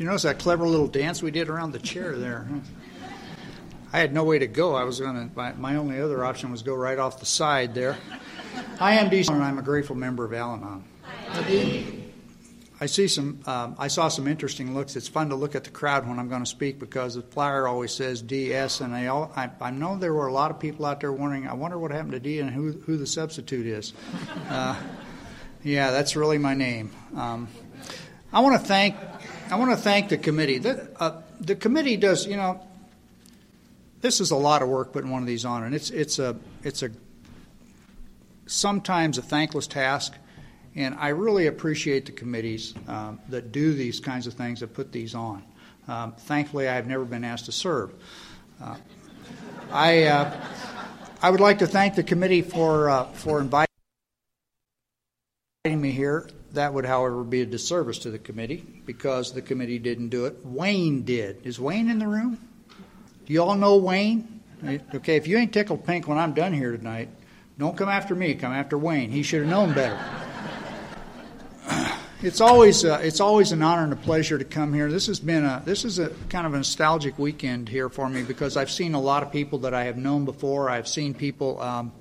you notice that clever little dance we did around the chair there? I had no way to go. I was going to, my, my only other option was go right off the side there. I am DC, and I'm a grateful member of Al Anon. I see some. Um, I saw some interesting looks. It's fun to look at the crowd when I'm going to speak because the flyer always says DS, and I, all, I, I know there were a lot of people out there wondering. I wonder what happened to D and who who the substitute is. Uh, yeah, that's really my name. Um, I want to thank. I want to thank the committee. The, uh, the committee does. You know, this is a lot of work putting one of these on, and it's it's a it's a sometimes a thankless task. And I really appreciate the committees um, that do these kinds of things, that put these on. Um, thankfully, I have never been asked to serve. Uh, I, uh, I would like to thank the committee for, uh, for inviting me here. That would, however, be a disservice to the committee because the committee didn't do it. Wayne did. Is Wayne in the room? Do you all know Wayne? Okay, if you ain't tickled pink when I'm done here tonight, don't come after me. Come after Wayne. He should have known better it's always uh, it's always an honor and a pleasure to come here. This has been a this is a kind of a nostalgic weekend here for me because I've seen a lot of people that I have known before. I've seen people um,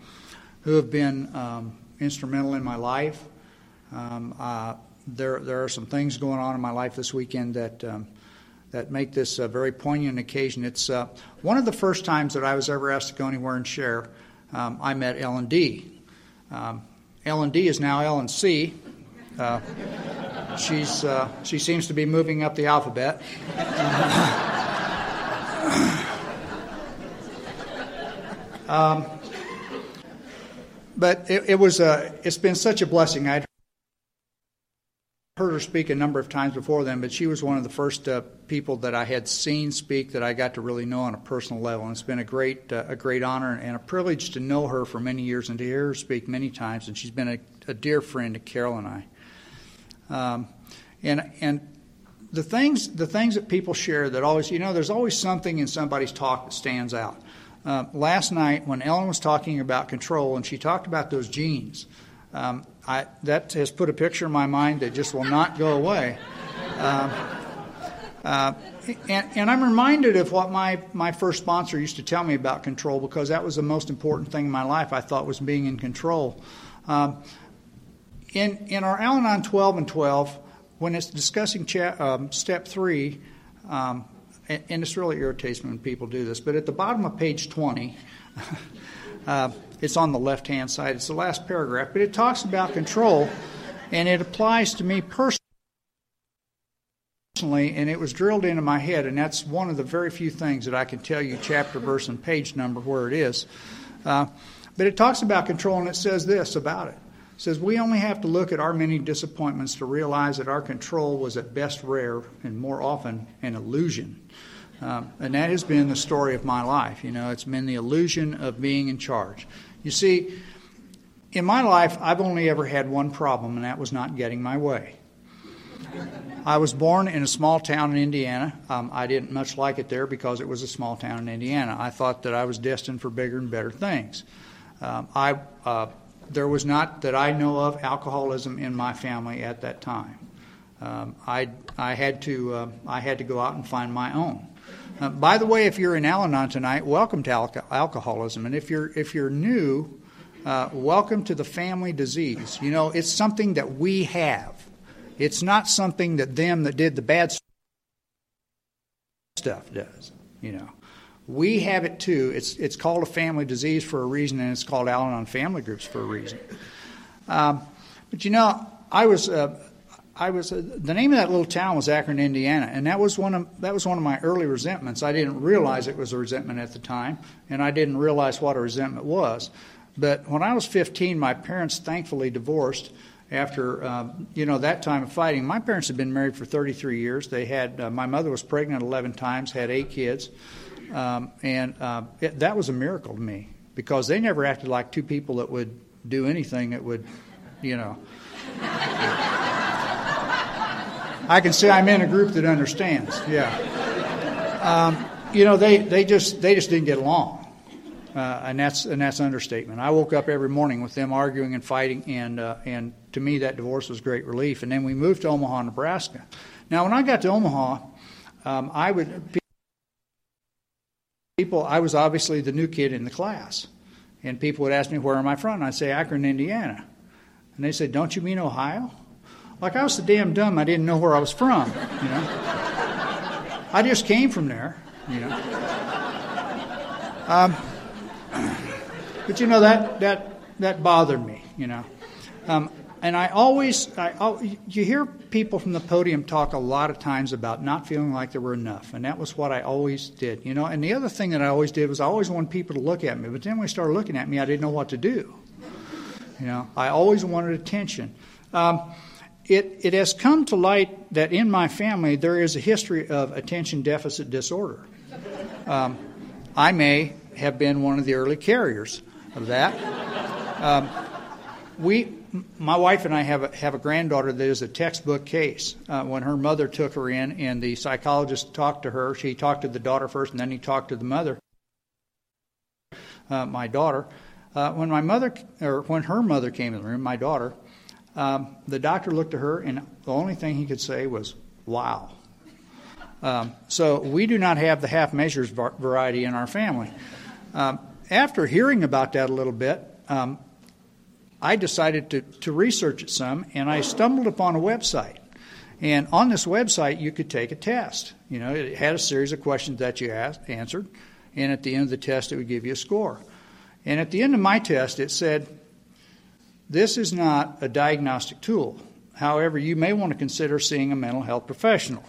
who have been um, instrumental in my life. Um, uh, there there are some things going on in my life this weekend that. Um, that make this a very poignant occasion. It's uh, one of the first times that I was ever asked to go anywhere and share. Um, I met Ellen D. Um, Ellen D is now Ellen C. Uh, she's, uh, she seems to be moving up the alphabet. um, but it, it was a, it's been such a blessing. I'd heard her speak a number of times before then, but she was one of the first uh, people that I had seen speak that I got to really know on a personal level. And it's been a great, uh, a great honor and a privilege to know her for many years and to hear her speak many times. And she's been a, a dear friend to Carol and I. Um, and and the things the things that people share that always you know there's always something in somebody's talk that stands out. Uh, last night when Ellen was talking about control and she talked about those genes, um, I, that has put a picture in my mind that just will not go away. Um, uh, and, and, I'm reminded of what my, my first sponsor used to tell me about control because that was the most important thing in my life I thought was being in control. Um, in, in our Al Anon 12 and 12, when it's discussing cha- um, step three, um, and, and, this really irritates me when people do this, but at the bottom of page 20, uh, it's on the left hand side, it's the last paragraph, but it talks about control, and it applies to me personally. And it was drilled into my head, and that's one of the very few things that I can tell you chapter, verse, and page number where it is. Uh, but it talks about control, and it says this about it It says we only have to look at our many disappointments to realize that our control was at best rare and more often an illusion. Um, and that has been the story of my life. You know, it's been the illusion of being in charge. You see, in my life, I've only ever had one problem, and that was not getting my way. I was born in a small town in Indiana. Um, I didn't much like it there because it was a small town in Indiana. I thought that I was destined for bigger and better things. Um, I uh, there was not, that I know of, alcoholism in my family at that time. Um, I, I, had to, uh, I had to go out and find my own. Uh, by the way, if you're in Al Anon tonight, welcome to al- alcoholism. And if you're, if you're new, uh, welcome to the family disease. You know, it's something that we have. It's not something that them that did the bad stuff does, you know. We have it too. It's, it's called a family disease for a reason, and it's called Al Anon family groups for a reason. Um, but you know, I was, uh, I was uh, the name of that little town was Akron, Indiana, and that was one of that was one of my early resentments. I didn't realize it was a resentment at the time, and I didn't realize what a resentment was. But when I was 15, my parents thankfully divorced after um, you know that time of fighting. My parents had been married for 33 years. They had uh, my mother was pregnant 11 times, had eight kids. Um, and uh, it, that was a miracle to me because they never acted like two people that would do anything that would, you know. I can say I'm in a group that understands. Yeah. Um, you know, they, they just they just didn't get along, uh, and that's and that's an understatement. I woke up every morning with them arguing and fighting, and uh, and to me that divorce was great relief. And then we moved to Omaha, Nebraska. Now, when I got to Omaha, um, I would people. I was obviously the new kid in the class, and people would ask me where am I from. And I'd say Akron, Indiana, and they said, "Don't you mean Ohio?" Like I was so damn dumb, I didn't know where I was from. You know, I just came from there. You know, um, but you know that that that bothered me. You know, um, and I always, I, you hear people from the podium talk a lot of times about not feeling like there were enough, and that was what I always did, you know. And the other thing that I always did was I always wanted people to look at me, but then when they started looking at me, I didn't know what to do. You know, I always wanted attention. Um, it, it has come to light that in my family there is a history of attention deficit disorder. Um, I may have been one of the early carriers of that. Um, we my wife and I have a, have a granddaughter that is a textbook case. Uh, when her mother took her in, and the psychologist talked to her, she talked to the daughter first, and then he talked to the mother. Uh, my daughter, uh, when my mother or when her mother came in the room, my daughter, um, the doctor looked at her, and the only thing he could say was, "Wow." Um, so we do not have the half measures variety in our family. Um, after hearing about that a little bit, um, I decided to, to research it some, and I stumbled upon a website. And on this website, you could take a test. You know, it had a series of questions that you asked, answered, and at the end of the test, it would give you a score. And at the end of my test, it said, This is not a diagnostic tool. However, you may want to consider seeing a mental health professional.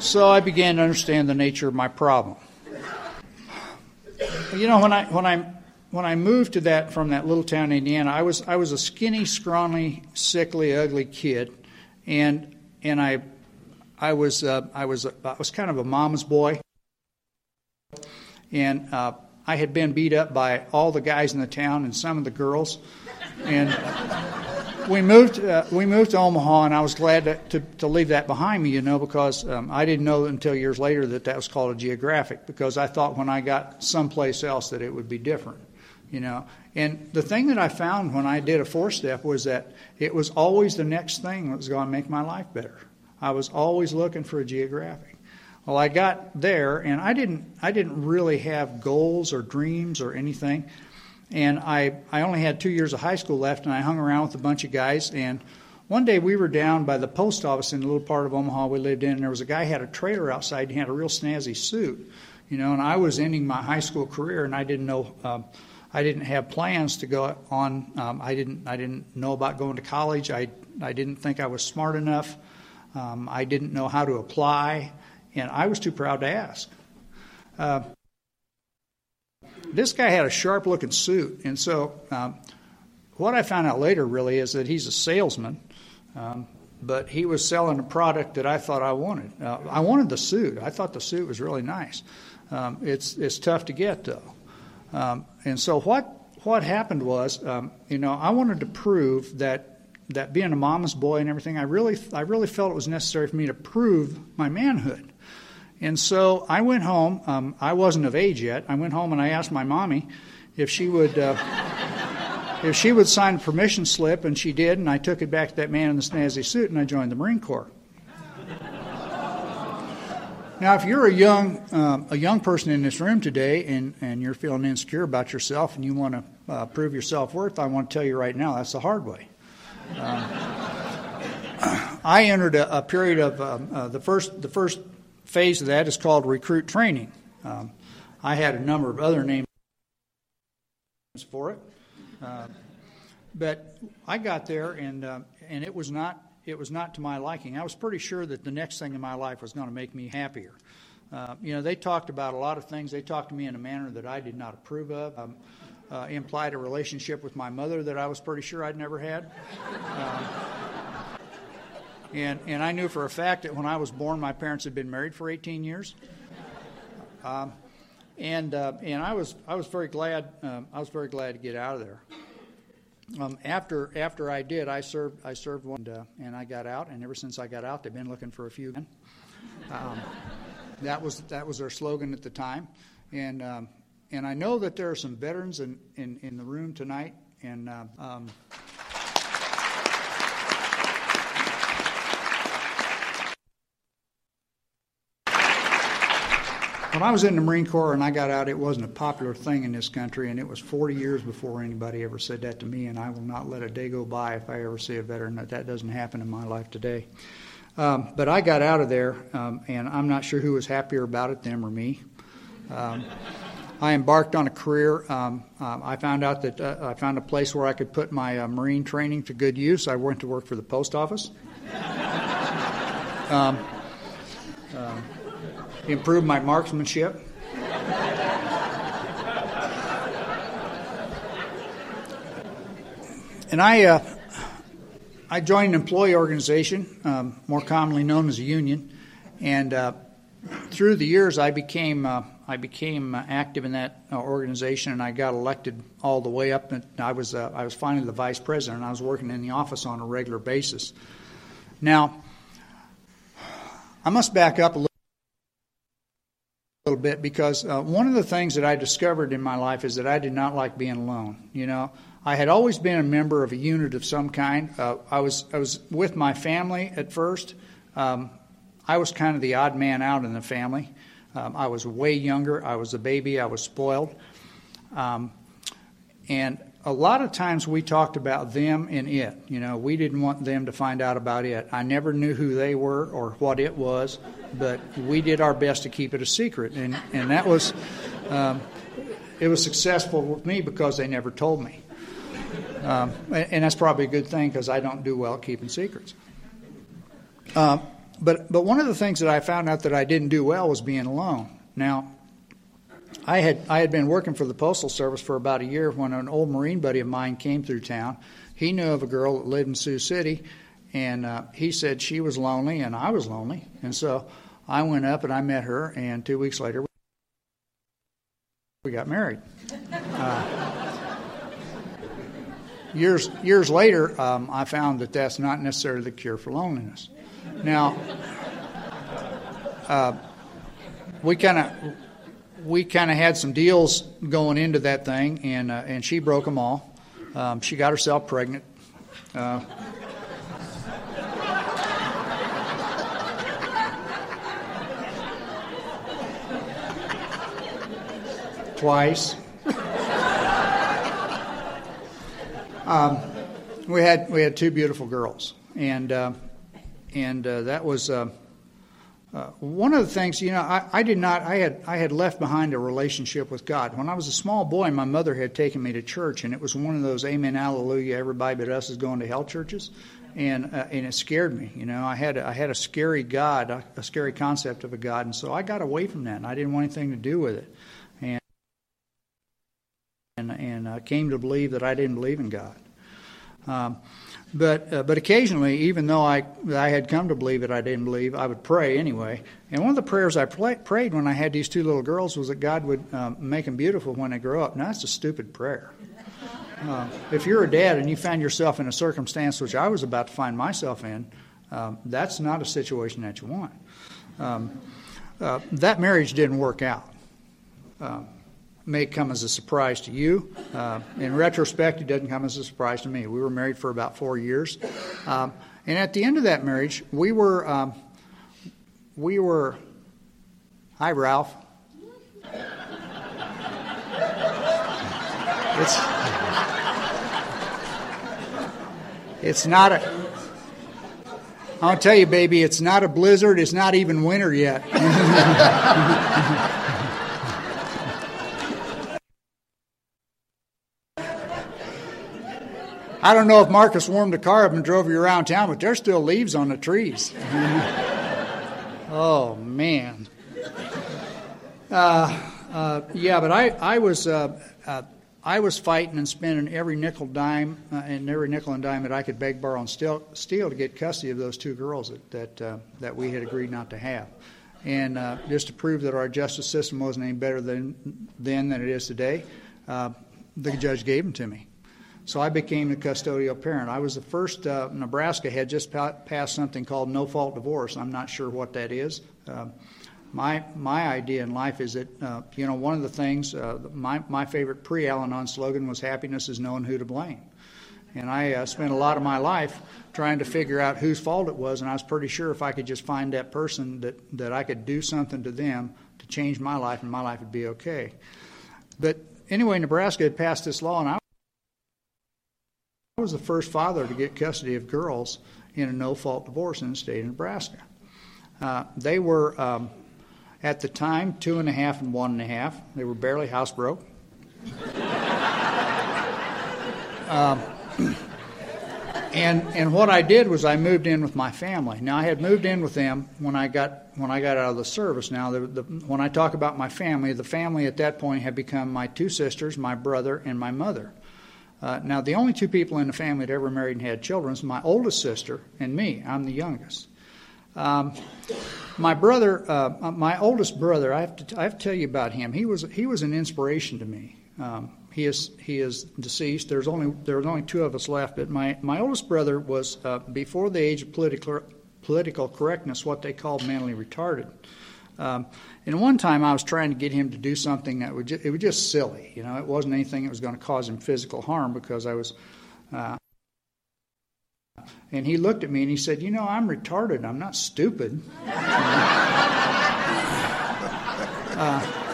so I began to understand the nature of my problem. You know, when I when I when I moved to that from that little town in Indiana, I was I was a skinny, scrawny, sickly, ugly kid, and and I I was uh, I was a, I was kind of a mama's boy, and uh, I had been beat up by all the guys in the town and some of the girls, and we moved uh, we moved to Omaha, and I was glad to, to, to leave that behind me, you know, because um, I didn't know until years later that that was called a geographic, because I thought when I got someplace else that it would be different you know. And the thing that I found when I did a four step was that it was always the next thing that was going to make my life better. I was always looking for a geographic. Well, I got there, and I didn't I didn't really have goals or dreams or anything. And I I only had two years of high school left, and I hung around with a bunch of guys. And one day we were down by the post office in a little part of Omaha we lived in, and there was a guy had a trailer outside. And he had a real snazzy suit, you know. And I was ending my high school career, and I didn't know. Um, I didn't have plans to go on. Um, I didn't. I didn't know about going to college. I I didn't think I was smart enough. Um, I didn't know how to apply, and I was too proud to ask. Uh, this guy had a sharp looking suit, and so um, what I found out later really is that he's a salesman, um, but he was selling a product that I thought I wanted. Uh, I wanted the suit. I thought the suit was really nice. Um, it's it's tough to get though. Um, and so what what happened was, um, you know, I wanted to prove that that being a mama's boy and everything, I really I really felt it was necessary for me to prove my manhood. And so I went home. Um, I wasn't of age yet. I went home and I asked my mommy if she would. Uh, if she would sign a permission slip, and she did, and I took it back to that man in the snazzy suit, and I joined the Marine Corps. Now, if you're a young um, a young person in this room today, and, and you're feeling insecure about yourself, and you want to uh, prove your self worth, I want to tell you right now that's the hard way. Um, I entered a, a period of um, uh, the first the first phase of that is called recruit training. Um, I had a number of other names for it, uh, but I got there and uh, and it was not it was not to my liking. I was pretty sure that the next thing in my life was going to make me happier. Uh, you know, they talked about a lot of things. They talked to me in a manner that I did not approve of. Um, uh, implied a relationship with my mother that I was pretty sure I'd never had. Uh, and, and I knew for a fact that when I was born, my parents had been married for 18 years. Um, and uh, and I was I was very glad um, I was very glad to get out of there. Um, after after I did, I served I served one, uh, and I got out. And ever since I got out, they've been looking for a few. Um, that was that was their slogan at the time, and um, and I know that there are some veterans in in, in the room tonight, and. Uh, when I was in the Marine Corps and I got out, it wasn't a popular thing in this country, and it was 40 years before anybody ever said that to me, and I will not let a day go by if I ever see a veteran that that doesn't happen in my life today. Um, but I got out of there, um, and I'm not sure who was happier about it, them or me. Um, I embarked on a career. Um, uh, I found out that uh, I found a place where I could put my uh, Marine training to good use. I went to work for the post office. Um, improved my marksmanship. and I, uh, I joined an employee organization, um, more commonly known as a union, and uh, through the years I became uh, I became active in that uh, organization, and I got elected all the way up. And I was uh, I was finally the vice president. And I was working in the office on a regular basis. Now, I must back up a little little bit because uh, one of the things that I discovered in my life is that I did not like being alone. You know, I had always been a member of a unit of some kind. Uh, I was I was with my family at first. Um, I was kind of the odd man out in the family. Um, I was way younger. I was a baby. I was spoiled. Um, and a lot of times we talked about them and it. You know, we didn't want them to find out about it. I never knew who they were or what it was, but we did our best to keep it a secret, and and that was, um, it was successful with me because they never told me, um, and that's probably a good thing because I don't do well keeping secrets. Uh, but but one of the things that I found out that I didn't do well was being alone. Now, I had I had been working for the postal service for about a year when an old Marine buddy of mine came through town. He knew of a girl that lived in Sioux City, and uh, he said she was lonely and I was lonely, and so I went up and I met her, and two weeks later we got married. Uh, years years later, um, I found that that's not necessarily the cure for loneliness. Now, uh, we kind of we kind of had some deals going into that thing, and uh, and she broke them all. Um, she got herself pregnant. Uh, twice. Um, we had we had two beautiful girls, and uh, and uh, that was uh, one of the things. You know, I, I, did not. I had I had left behind a relationship with God when I was a small boy. My mother had taken me to church, and it was one of those Amen, Hallelujah, everybody but us is going to hell churches, and uh, and it scared me. You know, I had I had a scary God, a, a scary concept of a God, and so I got away from that, and I didn't want anything to do with it, and and and I came to believe that I didn't believe in God. Um, but uh, but occasionally, even though I I had come to believe it, I didn't believe. I would pray anyway. And one of the prayers I play, prayed when I had these two little girls was that God would um, make them beautiful when they grow up. Now that's a stupid prayer. Uh, if you're a dad and you find yourself in a circumstance which I was about to find myself in, um, that's not a situation that you want. Um, uh, that marriage didn't work out. Um, may come as a surprise to you. Uh, in retrospect, it doesn't come as a surprise to me. We were married for about four years, um, and at the end of that marriage, we were um, we were. Hi, Ralph. It's it's not a. I'll tell you, baby, it's not a blizzard. It's not even winter yet. I don't know if Marcus warmed the car up and drove you around town, but there's still leaves on the trees. oh, man. Uh, uh, yeah, but I, I was. Uh, uh, I was fighting and spending every nickel dime uh, and every nickel and dime that I could beg, borrow, and steal, steal to get custody of those two girls that that, uh, that we had agreed not to have, and uh, just to prove that our justice system wasn't any better than then than it is today, uh, the judge gave them to me. So I became a custodial parent. I was the first, uh, Nebraska had just pa- passed something called no fault divorce. I'm not sure what that is. Uh, my, my idea in life is that, uh, you know, one of the things, uh, my, my favorite pre Al Anon slogan was happiness is knowing who to blame. And I uh, spent a lot of my life trying to figure out whose fault it was, and I was pretty sure if I could just find that person that, that I could do something to them to change my life, and my life would be okay. But anyway, Nebraska had passed this law, and I was the first father to get custody of girls in a no fault divorce in the state of Nebraska. Uh, they were, um, at the time, two and a half and one and a half. They were barely house broke. um, and and what I did was I moved in with my family. Now I had moved in with them when I got when I got out of the service. Now the, the, when I talk about my family, the family at that point had become my two sisters, my brother, and my mother. Uh, now the only two people in the family that ever married and had children is my oldest sister and me. I'm the youngest. Um, my brother, uh, my oldest brother, I have to I have to tell you about him. He was he was an inspiration to me. Um, he is he is deceased. There's only there's only two of us left. But my, my oldest brother was uh, before the age of political political correctness, what they called mentally retarded. Um, and one time I was trying to get him to do something that would ju- it was just silly. You know, it wasn't anything that was going to cause him physical harm because I was. Uh, and he looked at me and he said, "You know, I'm retarded. I'm not stupid." uh,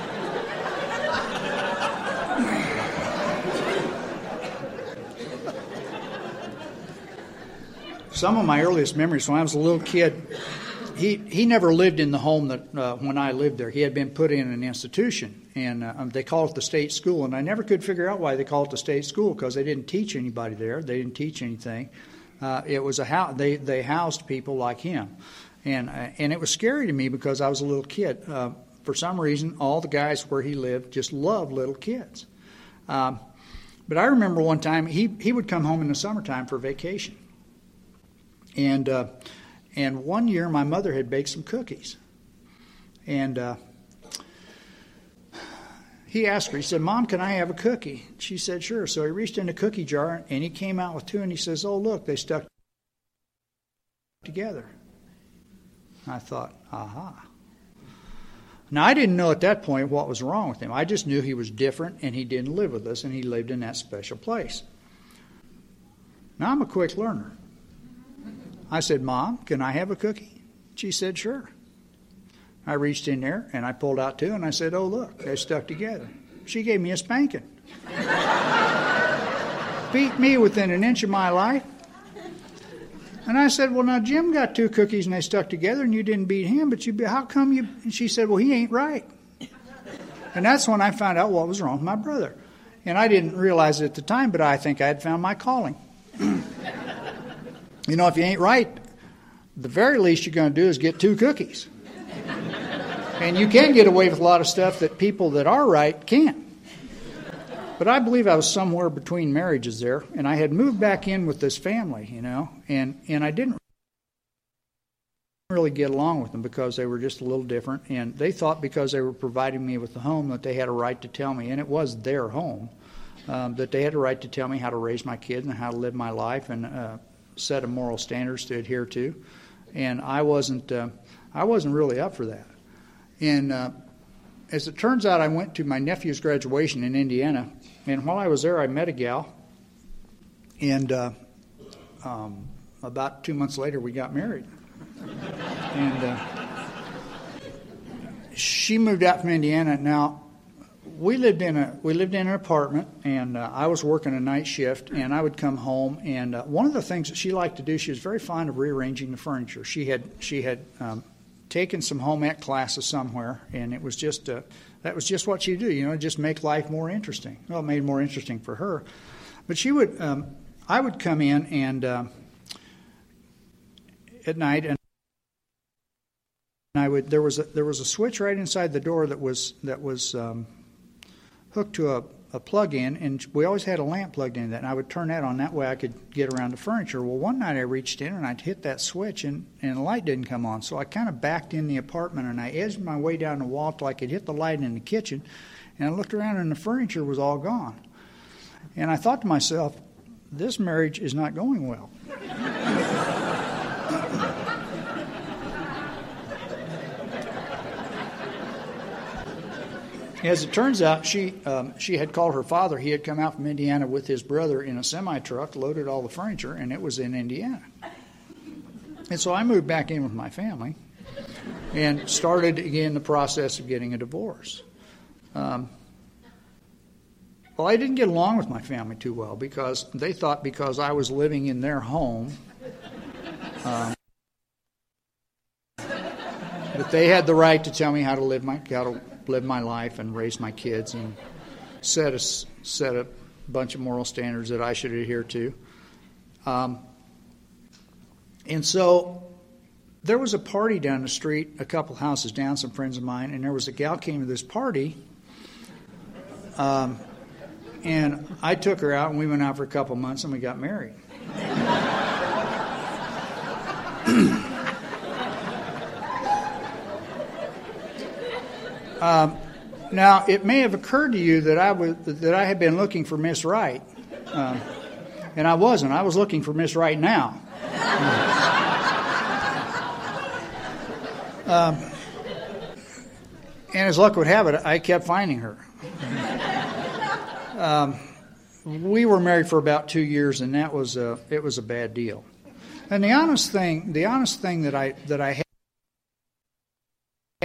some of my earliest memories when I was a little kid, he, he never lived in the home that uh, when I lived there. He had been put in an institution, and uh, they called it the state school. And I never could figure out why they called it the state school because they didn't teach anybody there. They didn't teach anything. Uh, it was a house. They they housed people like him, and uh, and it was scary to me because I was a little kid. Uh, for some reason, all the guys where he lived just loved little kids. Um, but I remember one time he he would come home in the summertime for vacation and uh, and one year my mother had baked some cookies, and uh, he asked her. He said, "Mom, can I have a cookie?" She said, "Sure." So he reached in a cookie jar and he came out with two, and he says, "Oh, look, they stuck together." I thought, "Aha." Now, I didn't know at that point what was wrong with him. I just knew he was different and he didn't live with us and he lived in that special place. Now, I'm a quick learner. I said, Mom, can I have a cookie? She said, Sure. I reached in there and I pulled out two and I said, Oh, look, they're stuck together. She gave me a spanking. Beat me within an inch of my life. And I said, Well, now Jim got two cookies and they stuck together and you didn't beat him, but you, be- how come you? And she said, Well, he ain't right. And that's when I found out what was wrong with my brother. And I didn't realize it at the time, but I think I had found my calling. You know, if you ain't right, the very least you're going to do is get two cookies. and you can get away with a lot of stuff that people that are right can't. But I believe I was somewhere between marriages there, and I had moved back in with this family, you know, and, and I didn't really get along with them because they were just a little different, and they thought because they were providing me with the home that they had a right to tell me, and it was their home, um, that they had a right to tell me how to raise my kids and how to live my life and uh, set of moral standards to adhere to, and I wasn't uh, I wasn't really up for that. And uh, as it turns out, I went to my nephew's graduation in Indiana, and while I was there, I met a gal, and uh, um, about two months later, we got married, and uh, she moved out from Indiana. Now we lived in a we lived in an apartment, and uh, I was working a night shift, and I would come home, and uh, one of the things that she liked to do, she was very fond of rearranging the furniture. She had she had um, taken some home ec classes somewhere, and it was just uh, that was just what she do, you know, just make life more interesting. Well, it made it more interesting for her, but she would um, I would come in and uh, at night and. I would there was a, there was a switch right inside the door that was that was um, hooked to a, a plug in, and we always had a lamp plugged in that. And I would turn that on. That way I could get around the furniture. Well, one night I reached in and I'd hit that switch, and, and the light didn't come on. So I kind of backed in the apartment and I edged my way down the wall till I could hit the light in the kitchen. And I looked around and the furniture was all gone. And I thought to myself, this marriage is not going well. As it turns out, she um, she had called her father. He had come out from Indiana with his brother in a semi truck, loaded all the furniture, and it was in Indiana. And so I moved back in with my family, and started again the process of getting a divorce. Um, well, I didn't get along with my family too well because they thought because I was living in their home um, that they had the right to tell me how to live my how to live my life and raise my kids and set a set a bunch of moral standards that I should adhere to. Um, and so there was a party down the street, a couple houses down, some friends of mine, and there was a gal came to this party. Um, and I took her out, and we went out for a couple months, and we got married. Um, now, it may have occurred to you that I was that I had been looking for Miss Right, uh, and I wasn't. I was looking for Miss Right now. Um, and as luck would have it, I kept finding her. Um, we were married for about two years, and that was a it was a bad deal. And the honest thing, the honest thing that I that I had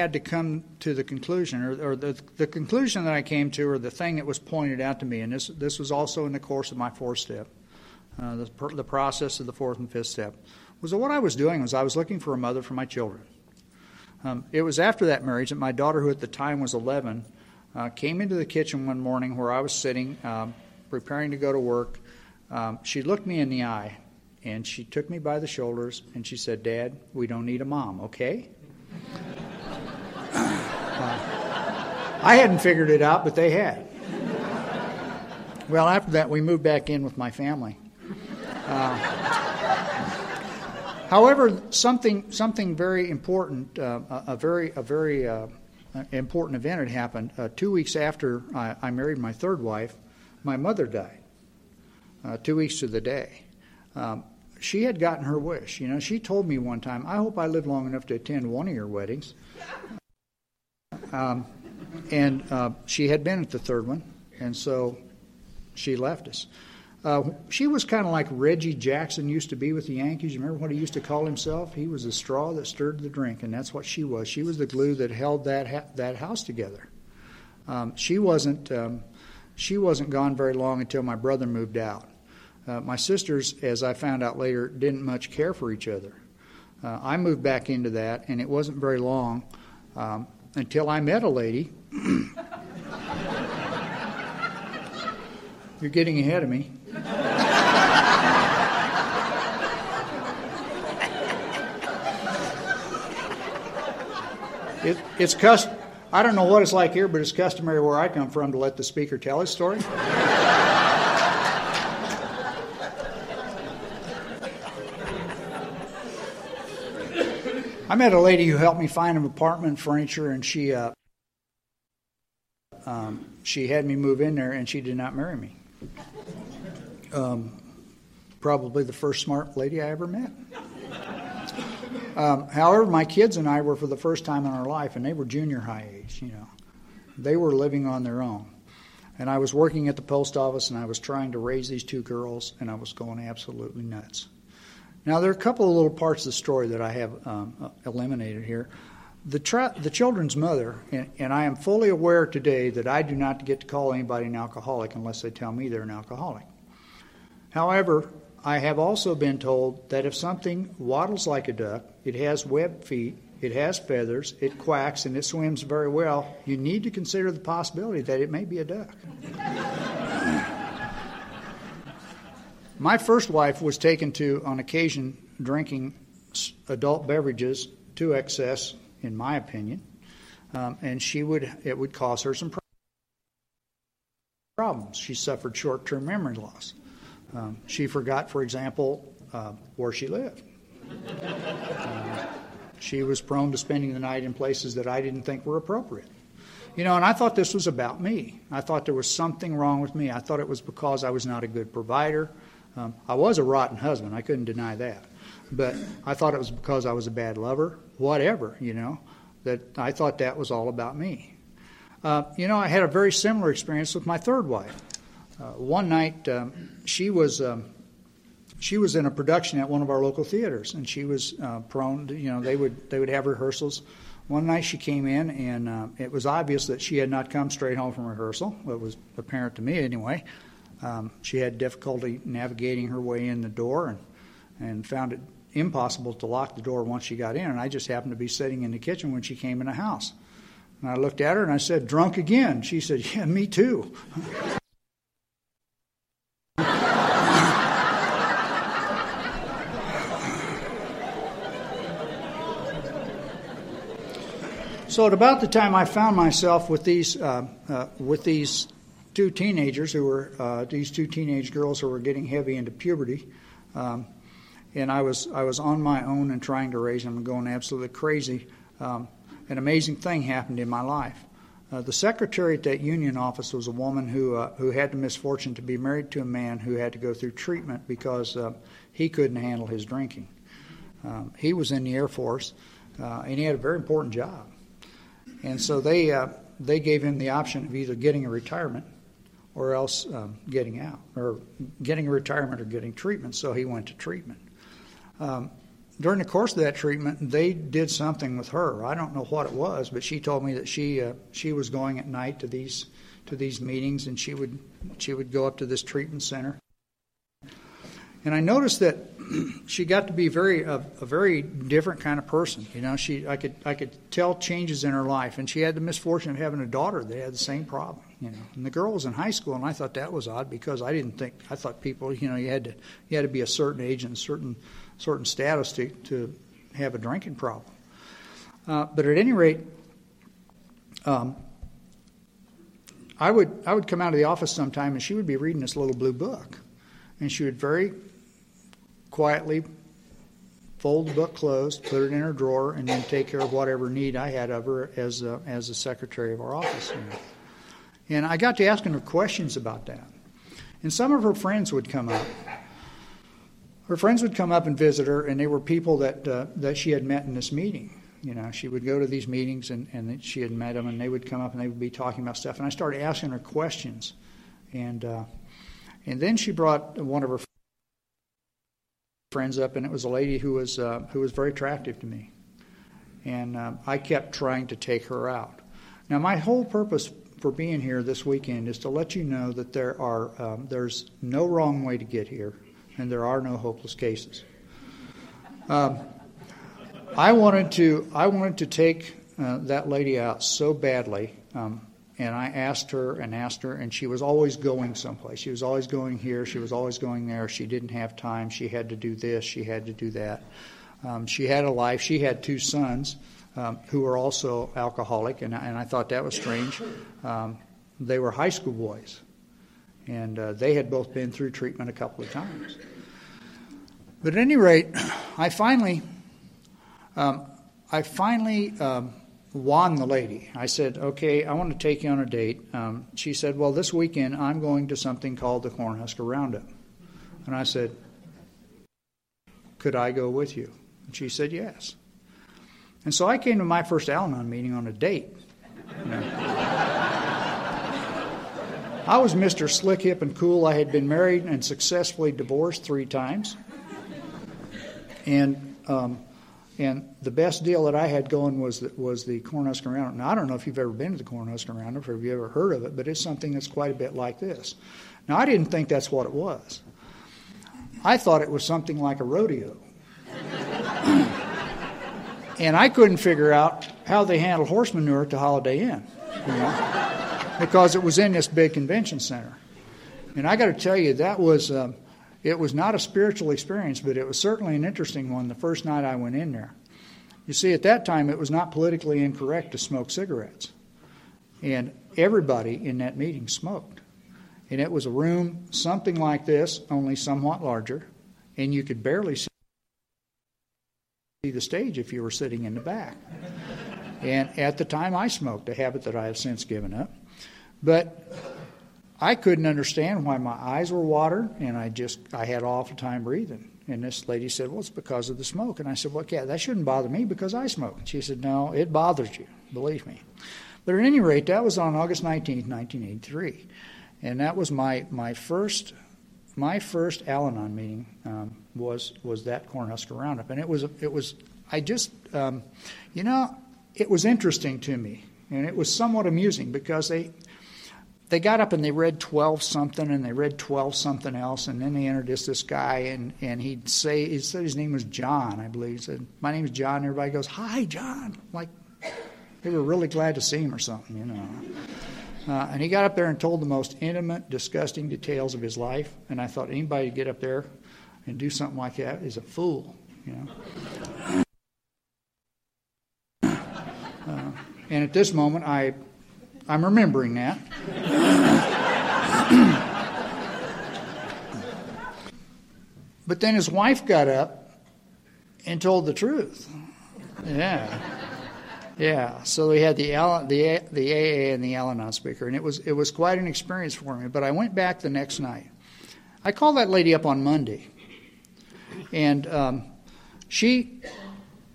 had to come to the conclusion, or, or, the, the conclusion that I came to, or the thing that was pointed out to me, and this, this was also in the course of my fourth step, uh, the, the process of the fourth and fifth step, was that what I was doing was I was looking for a mother for my children. Um, it was after that marriage that my daughter, who at the time was 11, uh, came into the kitchen one morning where I was sitting, um, preparing to go to work. Um, she looked me in the eye, and she took me by the shoulders, and she said, Dad, we don't need a mom, okay? I hadn't figured it out, but they had. Well, after that, we moved back in with my family. Uh, however, something something very important, uh, a, a, very a very uh, important event had happened. Uh, two weeks after I, I, married my third wife, my mother died. Uh, two weeks to the day. Um, she had gotten her wish. You know, she told me one time, "I hope I live long enough to attend one of your weddings." Um, and uh, she had been at the third one, and so she left us. Uh, she was kind of like Reggie Jackson used to be with the Yankees. You remember what he used to call himself? He was the straw that stirred the drink, and that's what she was. She was the glue that held that ha- that house together. Um, she wasn't um, she wasn't gone very long until my brother moved out. Uh, my sisters, as I found out later, didn't much care for each other. Uh, I moved back into that, and it wasn't very long um, until I met a lady. You're getting ahead of me. It, it's cust- I don't know what it's like here, but it's customary where I come from to let the speaker tell his story. I met a lady who helped me find an apartment furniture, and she uh, um, she had me move in there, and she did not marry me. Um, probably the first smart lady I ever met. Um, however, my kids and I were for the first time in our life, and they were junior high age. You know, they were living on their own, and I was working at the post office, and I was trying to raise these two girls, and I was going absolutely nuts. Now, there are a couple of little parts of the story that I have um, eliminated here. The, tra- the children's mother, and, and, I am fully aware today that I do not get to call anybody an alcoholic unless they tell me they're an alcoholic. However, I have also been told that if something waddles like a duck, it has webbed feet, it has feathers, it quacks, and it swims very well, you need to consider the possibility that it may be a duck. My first wife was taken to, on occasion, drinking adult beverages to excess, in my opinion, um, and she would it would cause her some problems. She suffered short-term memory loss. Um, she forgot, for example, uh, where she lived. Uh, she was prone to spending the night in places that I didn't think were appropriate. You know, and I thought this was about me. I thought there was something wrong with me. I thought it was because I was not a good provider. Um, I was a rotten husband, I couldn't deny that. But I thought it was because I was a bad lover, whatever, you know, that I thought that was all about me. Uh, you know, I had a very similar experience with my third wife. Uh, one night, um, she was um, she was in a production at one of our local theaters, and she was uh, prone. To, you know, they would they would have rehearsals. One night she came in, and uh, it was obvious that she had not come straight home from rehearsal. It was apparent to me, anyway. Um, she had difficulty navigating her way in the door, and and found it impossible to lock the door once she got in. And I just happened to be sitting in the kitchen when she came in the house. And I looked at her and I said, Drunk again. She said, Yeah, me too. So at about the time I found myself with these uh, uh, with these two teenagers who were uh, these two teenage girls who were getting heavy into puberty, um, and I was I was on my own and trying to raise them and going absolutely crazy. Um, an amazing thing happened in my life. Uh, the secretary at that union office was a woman who uh, who had the misfortune to be married to a man who had to go through treatment because uh, he couldn't handle his drinking. Um, he was in the Air Force, uh, and he had a very important job. And so they uh, they gave him the option of either getting a retirement or else um, getting out, or getting a retirement or getting treatment. So he went to treatment. Um, during the course of that treatment, they did something with her. I don't know what it was, but she told me that she uh, she was going at night to these to these meetings, and she would she would go up to this treatment center. And I noticed that she got to be very a, a, very different kind of person. You know, she I could I could tell changes in her life, and she had the misfortune of having a daughter that had the same problem. You know, and the girl was in high school, and I thought that was odd because I didn't think I thought people you know you had to you had to be a certain age and a certain certain status to to have a drinking problem. Uh, but at any rate, um, I would I would come out of the office sometime, and she would be reading this little blue book, and she would very quietly fold the book closed, put it in her drawer, and then take care of whatever need I had of her as a, as the secretary of our office. And I got to asking her questions about that. And some of her friends would come up. Her friends would come up and visit her, and they were people that uh, that she had met in this meeting. You know, she would go to these meetings, and, and she had met them, and they would come up and they would be talking about stuff. And I started asking her questions, and uh, and then she brought one of her friends up, and it was a lady who was uh, who was very attractive to me, and uh, I kept trying to take her out. Now, my whole purpose for being here this weekend is to let you know that there are um, there's no wrong way to get here, and there are no hopeless cases. Um, I wanted to I wanted to take uh, that lady out so badly. Um, and I asked her and asked her, and she was always going someplace. She was always going here. She was always going there. She didn't have time. She had to do this. She had to do that. Um, she had a life. She had two sons um, who were also alcoholic, and, and I thought that was strange. Um, they were high school boys, and uh, they had both been through treatment a couple of times. But at any rate, I finally, um, I finally um, won the lady. I said, okay, I want to take you on a date. Um, she said, well, this weekend I'm going to something called the Cornhusker Roundup. And I said, could I go with you? And she said, yes. And so I came to my first Al Anon meeting on a date. You know. I was Mr. Slick, Hip, and Cool. I had been married and successfully divorced three times. And um, and the best deal that I had going was the, was the Cornhusker Roundup. Now, I don't know if you've ever been to the Cornhusker Roundup or if you ever heard of it, but it's something that's quite a bit like this. Now, I didn't think that's what it was. I thought it was something like a rodeo. and I couldn't figure out how they handle horse manure at the Holiday Inn, you know, because it was in this big convention center. And I got to tell you, that was. Um, it was not a spiritual experience, but it was certainly an interesting one the first night I went in there. You see, at that time, it was not politically incorrect to smoke cigarettes. And everybody in that meeting smoked. And it was a room something like this, only somewhat larger, and you could barely see the stage if you were sitting in the back. And at the time, I smoked, a habit that I have since given up. But I couldn't understand why my eyes were watered, and I just I had an awful time breathing. And this lady said, "Well, it's because of the smoke." And I said, "Well, yeah, that shouldn't bother me because I smoke." And she said, "No, it bothers you, believe me." But at any rate, that was on August 19th, 1983, and that was my my first my first Al-Anon meeting um, was was that Cornhusker Roundup, and it was it was I just um, you know it was interesting to me, and it was somewhat amusing because they they got up and they read 12 something and they read 12 something else and then they introduced this guy and, and he'd say he said his name was john i believe. He said my name is john. And everybody goes hi john. Like they were really glad to see him or something you know. Uh, and he got up there and told the most intimate disgusting details of his life. And i thought anybody to get up there and do something like that is a fool you know. Uh, and at this moment i I'm remembering that. but then his wife got up and told the truth. Yeah. Yeah, so we had the the the AA and the Al-Anon speaker, and it was it was quite an experience for me. But I went back the next night. I called that lady up on Monday, and um, she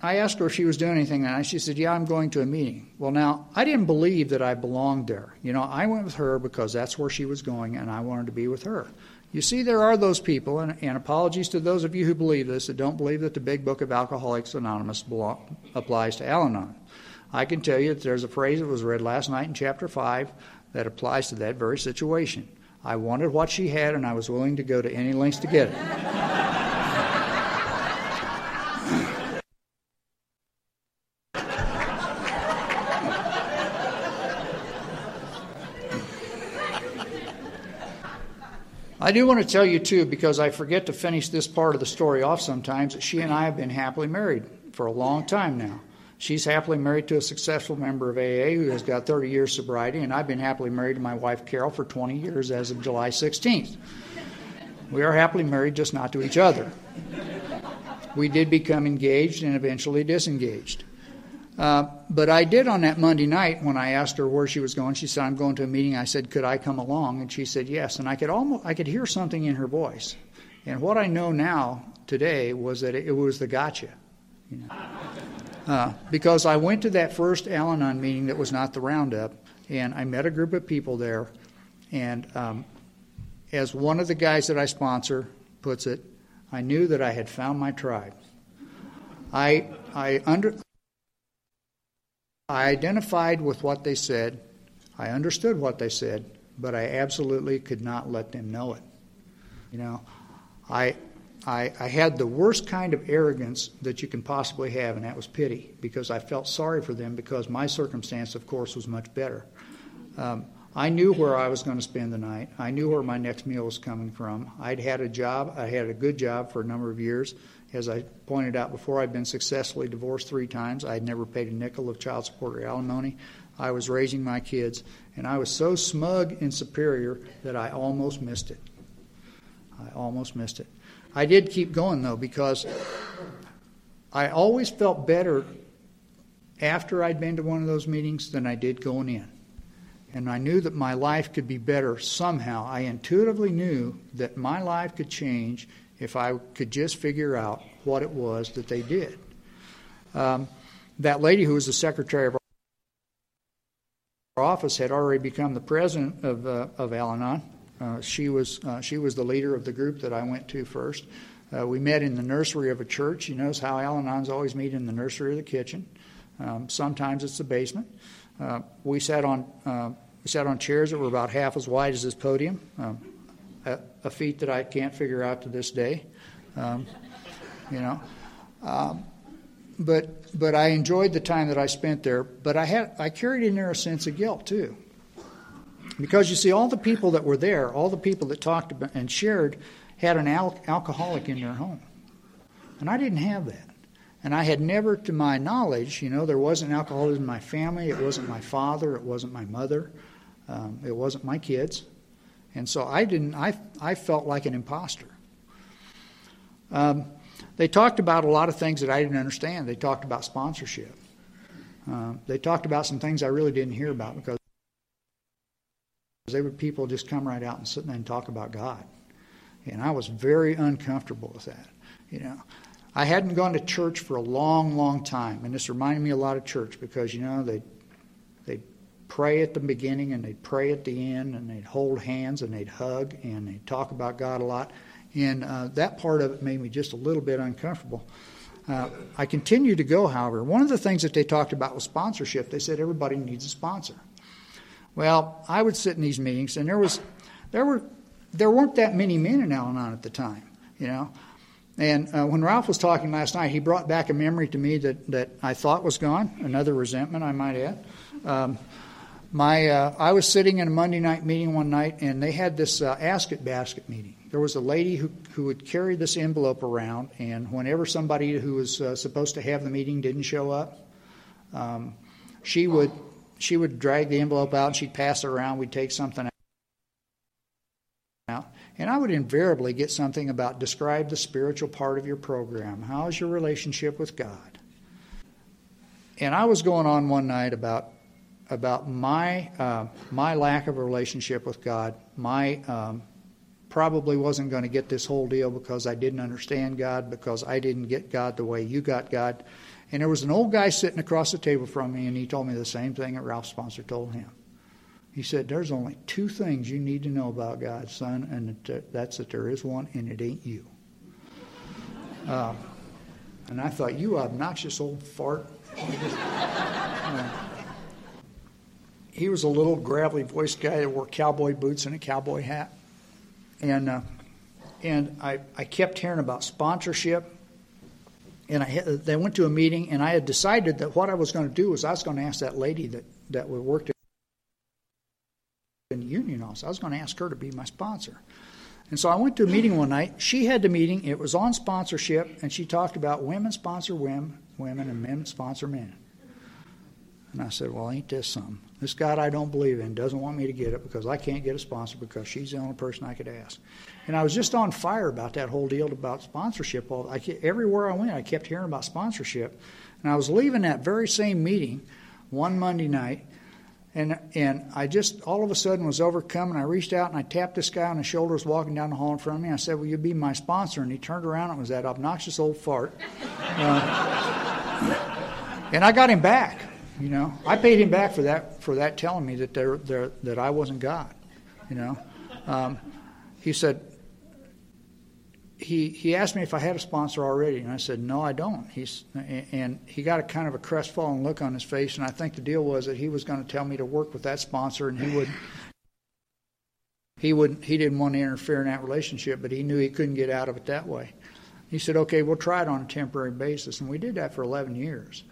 I asked her if she was doing anything that night. She said, Yeah, I'm going to a meeting. Well, now, I didn't believe that I belonged there. You know, I went with her because that's where she was going, and I wanted to be with her. You see, there are those people, and, and apologies to those of you who believe this, that don't believe that the big book of Alcoholics Anonymous applies to Al Anon. I can tell you that there's a phrase that was read last night in chapter 5 that applies to that very situation. I wanted what she had, and I was willing to go to any lengths to get it. I do want to tell you, too, because I forget to finish this part of the story off sometimes, that she and I have been happily married for a long time now. She's happily married to a successful member of AA who has got 30 years sobriety, and I've been happily married to my wife Carol for 20 years as of July 16th. We are happily married, just not to each other. We did become engaged and eventually disengaged. Uh, but I did on that Monday night when I asked her where she was going. She said, "I'm going to a meeting." I said, "Could I come along?" And she said, "Yes." And I could almost I could hear something in her voice. And what I know now today was that it, was the gotcha. You know? uh, because I went to that first Al-Anon meeting that was not the roundup, and I met a group of people there. And um, as one of the guys that I sponsor puts it, I knew that I had found my tribe. I I under I identified with what they said. I understood what they said, but I absolutely could not let them know it. You know, I, I, I had the worst kind of arrogance that you can possibly have, and that was pity, because I felt sorry for them because my circumstance, of course, was much better. Um, I knew where I was going to spend the night. I knew where my next meal was coming from. I'd had a job. I had a good job for a number of years. As I pointed out before, I'd been successfully divorced three times. I had never paid a nickel of child support or alimony. I was raising my kids, and I was so smug and superior that I almost missed it. I almost missed it. I did keep going, though, because I always felt better after I'd been to one of those meetings than I did going in. And I knew that my life could be better somehow. I intuitively knew that my life could change if I could just figure out what it was that they did. Um, that lady who was the secretary of our office had already become the president of, uh, of Al Anon. Uh, she, was, uh, she was the leader of the group that I went to first. Uh, we met in the nursery of a church. You notice how Al Anons always meet in the nursery or the kitchen. Um, sometimes it's the basement. Uh, we sat on uh, we sat on chairs that were about half as wide as this podium. Um, a, a feat that I can't figure out to this day. Um, you know, um, but but I enjoyed the time that I spent there. But I had I carried in there a sense of guilt too, because you see, all the people that were there, all the people that talked about and shared, had an al- alcoholic in their home, and I didn't have that. And I had never, to my knowledge, you know, there wasn't alcoholism in my family. It wasn't my father. It wasn't my mother. Um, it wasn't my kids. And so I didn't, I, I felt like an imposter. Um, they talked about a lot of things that I didn't understand. They talked about sponsorship. Uh, they talked about some things I really didn't hear about because they would people just come right out and sit there and talk about God. And I was very uncomfortable with that. You know, I hadn't gone to church for a long, long time, and this reminded me a lot of church because you know they they pray at the beginning and they'd pray at the end and they'd hold hands and they'd hug and they'd talk about God a lot. And uh, that part of it made me just a little bit uncomfortable. Uh, I continued to go, however. One of the things that they talked about was sponsorship. They said everybody needs a sponsor. Well, I would sit in these meetings, and there was, there were, there weren't that many men in Al-Anon at the time, you know. And uh, when Ralph was talking last night, he brought back a memory to me that, that I thought was gone, another resentment, I might add. Um, my, uh, I was sitting in a Monday night meeting one night, and they had this uh, Ask It Basket meeting. There was a lady who, who would carry this envelope around, and whenever somebody who was uh, supposed to have the meeting didn't show up, um, she would she would drag the envelope out and she'd pass it around. We'd take something out. And I would invariably get something about describe the spiritual part of your program. How is your relationship with God? And I was going on one night about about my uh, my lack of a relationship with God. My um, probably wasn't going to get this whole deal because I didn't understand God, because I didn't get God the way you got God. And there was an old guy sitting across the table from me, and he told me the same thing that Ralph Sponsor told him. He said, There's only two things you need to know about God, son, and that's that there is one, and it ain't you. Uh, and I thought, You obnoxious old fart. he was a little gravelly voiced guy that wore cowboy boots and a cowboy hat. And, uh, and I, I kept hearing about sponsorship. And I, had, they went to a meeting, and I had decided that what I was going to do was I was going to ask that lady that, that worked in the union office. I was going to ask her to be my sponsor. And so I went to a meeting one night. She had the meeting. It was on sponsorship, and she talked about women sponsor women, women and men sponsor men. And I said, Well, ain't this something? This God I don't believe in doesn't want me to get it because I can't get a sponsor because she's the only person I could ask. And I was just on fire about that whole deal about sponsorship. All I, everywhere I went, I kept hearing about sponsorship. And I was leaving that very same meeting one Monday night, and, and I just all of a sudden was overcome, and I reached out and I tapped this guy on the shoulder, was walking down the hall in front of me. I said, Will you be my sponsor? And he turned around, and was that obnoxious old fart. Uh, and I got him back. You know, I paid him back for that for that telling me that they're, they're, that I wasn't God. You know, um, he said, he, he asked me if I had a sponsor already, and I said, no, I don't. He's, and he got a kind of a crestfallen look on his face, and I think the deal was that he was going to tell me to work with that sponsor, and he would he would he didn't want to interfere in that relationship, but he knew he couldn't get out of it that way. He said, okay, we'll try it on a temporary basis, and we did that for 11 years.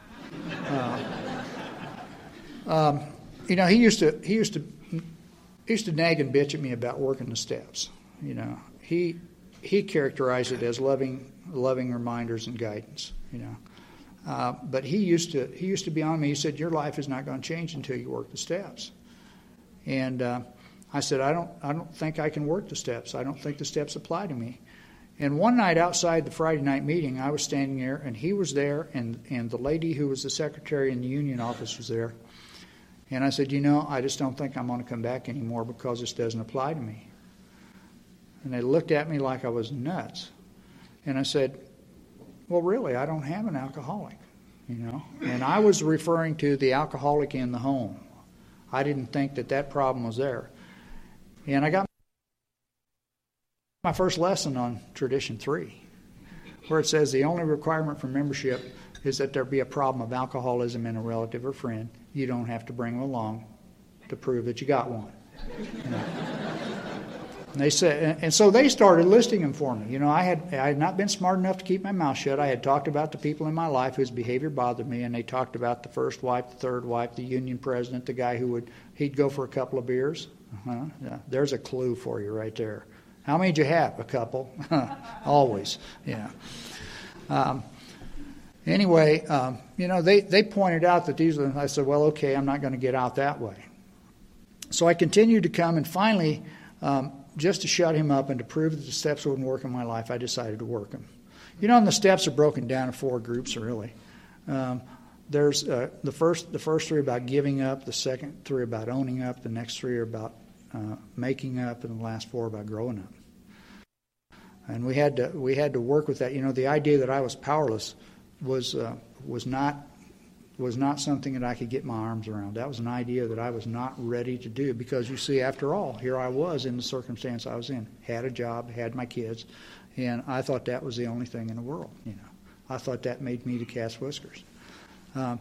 Uh, um, you know, he used to he used to he used to nag and bitch at me about working the steps. You know, he he characterized it as loving, loving reminders and guidance. You know, uh, but he used to he used to be on me. He said, "Your life is not going to change until you work the steps." And uh, I said, "I don't I don't think I can work the steps. I don't think the steps apply to me." And one night outside the Friday night meeting, I was standing there, and he was there, and and the lady who was the secretary in the union office was there. And I said, You know, I just don't think I'm going to come back anymore because this doesn't apply to me. And they looked at me like I was nuts. And I said, Well, really, I don't have an alcoholic, you know. And I was referring to the alcoholic in the home. I didn't think that that problem was there. And I got my first lesson on Tradition 3, where it says the only requirement for membership is that there be a problem of alcoholism in a relative or friend. You don't have to bring them along to prove that you got one. And they said, and so they started listing them for me. You know, I had I had not been smart enough to keep my mouth shut. I had talked about the people in my life whose behavior bothered me, and they talked about the first wife, the third wife, the union president, the guy who would he'd go for a couple of beers. Uh-huh. Yeah, there's a clue for you right there. How many you have? A couple, always. Yeah. Um, anyway, um, you know, they, they pointed out that these were, I said, well, okay, I'm not going to get out that way. So I continued to come, and finally, um, just to shut him up and to prove that the steps wouldn't work in my life, I decided to work them. You know, and the steps are broken down in four groups, really. Um, there's uh, the first the first three about giving up, the second three about owning up, the next three are about uh, making up, and the last four by growing up. And we had to we had to work with that. You know, the idea that I was powerless was uh, was not was not something that I could get my arms around. That was an idea that I was not ready to do because you see, after all, here I was in the circumstance I was in. Had a job, had my kids, and I thought that was the only thing in the world. You know, I thought that made me to cast whiskers. Um,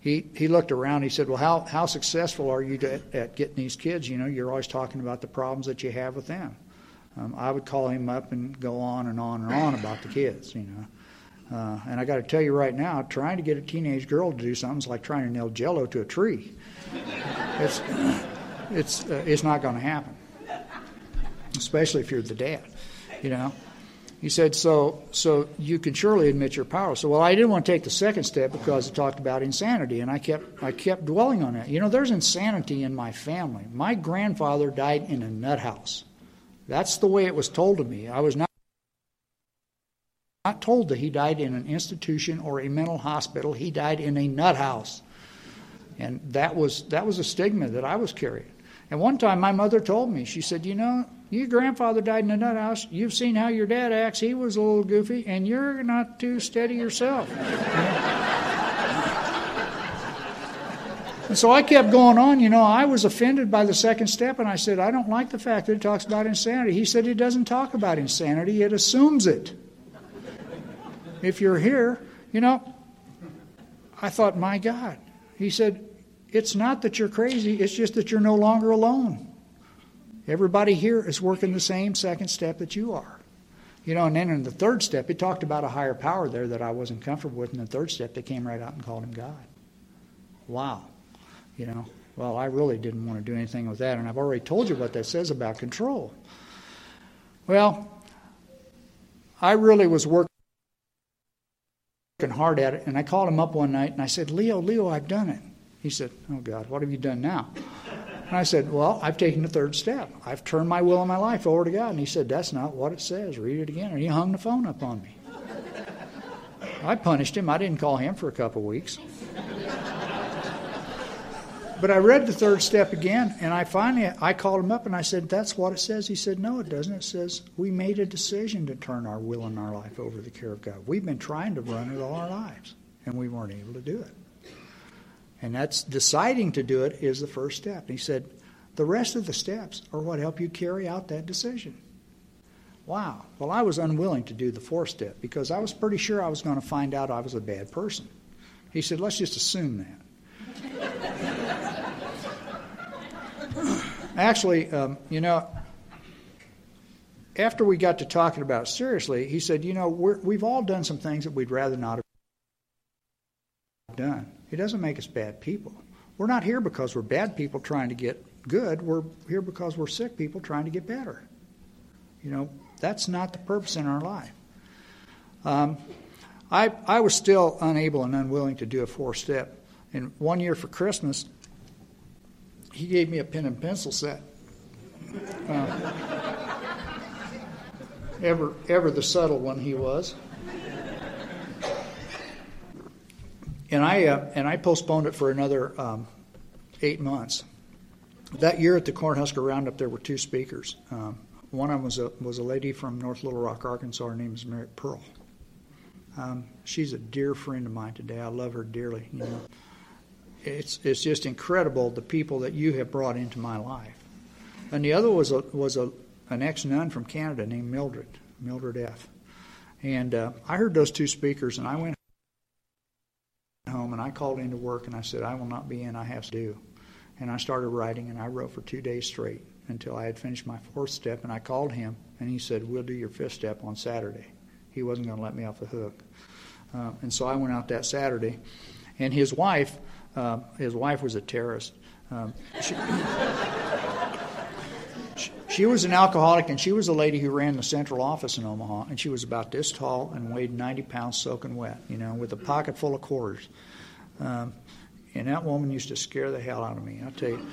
he he looked around. He said, "Well, how how successful are you to, at getting these kids? You know, you're always talking about the problems that you have with them." Um, I would call him up and go on and on and on about the kids. You know. Uh, and I got to tell you right now, trying to get a teenage girl to do something is like trying to nail Jello to a tree. it's it's uh, it's not going to happen, especially if you're the dad. You know. He said, so so you can surely admit your power. So well, I didn't want to take the second step because it talked about insanity, and I kept I kept dwelling on that. You know, there's insanity in my family. My grandfather died in a nut house. That's the way it was told to me. I was not not told that he died in an institution or a mental hospital. He died in a nut house. And that was, that was a stigma that I was carrying. And one time my mother told me, she said, You know, your grandfather died in a nut house. You've seen how your dad acts. He was a little goofy, and you're not too steady yourself. and so I kept going on. You know, I was offended by the second step, and I said, I don't like the fact that it talks about insanity. He said, It doesn't talk about insanity, it assumes it if you're here, you know, I thought, my God. He said, it's not that you're crazy, it's just that you're no longer alone. Everybody here is working the same second step that you are. You know, and then in the third step, it talked about a higher power there that I wasn't comfortable with. In the third step, they came right out and called him God. Wow. You know, well, I really didn't want to do anything with that, and I've already told you what that says about control. Well, I really was working working hard at it. And I called him up one night and I said, Leo, Leo, I've done it. He said, Oh God, what have you done now? And I said, Well, I've taken the third step. I've turned my will and my life over to God. And he said, That's not what it says. Read it again. And he hung the phone up on me. I punished him. I didn't call him for a couple weeks. But I read the third step again, and I finally I called him up and I said, "That's what it says." He said, "No, it doesn't. It says we made a decision to turn our will and our life over to the care of God. We've been trying to run it all our lives, and we weren't able to do it. And that's deciding to do it is the first step." And he said, "The rest of the steps are what help you carry out that decision." Wow. Well, I was unwilling to do the fourth step because I was pretty sure I was going to find out I was a bad person. He said, "Let's just assume that." Actually, um, you know, after we got to talking about it seriously, he said, you know, we have all done some things that we'd rather not have done. It doesn't make us bad people. We're not here because we're bad people trying to get good. We're here because we're sick people trying to get better. You know, that's not the purpose in our life. Um, I, I was still unable and unwilling to do a four step. And one year for Christmas, he gave me a pen and pencil set. Uh, ever, ever the subtle one he was. And I, uh, and I postponed it for another um, eight months. That year at the Cornhusker Roundup, there were two speakers. Um, one of them was a, was a lady from North Little Rock, Arkansas. Her name is Mary Pearl. Um, she's a dear friend of mine today. I love her dearly. You know it's it's just incredible the people that you have brought into my life. And the other was a was a an ex nun from Canada named Mildred Mildred F. And uh, I heard those two speakers, and I went home and I called into work and I said I will not be in. I have to do. And I started writing, and I wrote for two days straight until I had finished my fourth step. And I called him, and he said, "We'll do your fifth step on Saturday." He wasn't going to let me off the hook. Uh, and so I went out that Saturday, and his wife um, his wife was a terrorist. Um, she, she, was an alcoholic, and she was a lady who ran the central office in Omaha, and she was about this tall and weighed 90 pounds soaking wet, you know, with a pocket full of quarters. Um, and that woman used to scare the hell out of me, I'll tell you.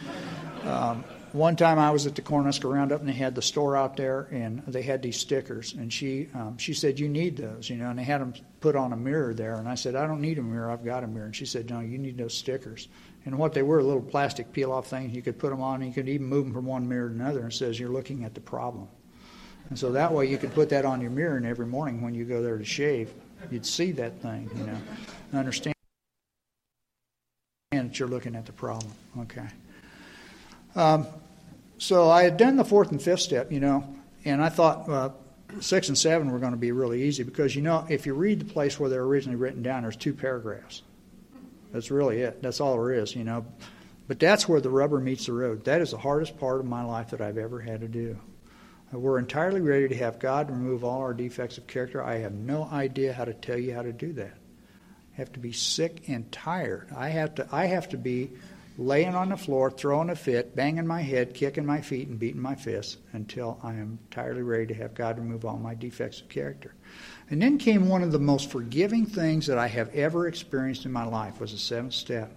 Um, one time I was at the Cornhusker Roundup and they had the store out there and they had these stickers and she um, she said you need those you know and they had them put on a mirror there and I said I don't need a mirror I've got a mirror and she said no you need those stickers and what they were little plastic peel off things you could put them on and you could even move them from one mirror to another and says you're looking at the problem and so that way you could put that on your mirror and every morning when you go there to shave you'd see that thing you know understand that you're looking at the problem. Okay. Um, so I had done the fourth and fifth step, you know, and I thought uh, six and seven were going to be really easy because, you know, if you read the place where they're originally written down, there's two paragraphs. That's really it. That's all there is, you know. But that's where the rubber meets the road. That is the hardest part of my life that I've ever had to do. We're entirely ready to have God remove all our defects of character. I have no idea how to tell you how to do that. I have to be sick and tired. I have to I have to be laying on the floor, throwing a fit, banging my head, kicking my feet, and beating my fists until I am entirely ready to have God remove all my defects of character. And then came one of the most forgiving things that I have ever experienced in my life was the seventh step.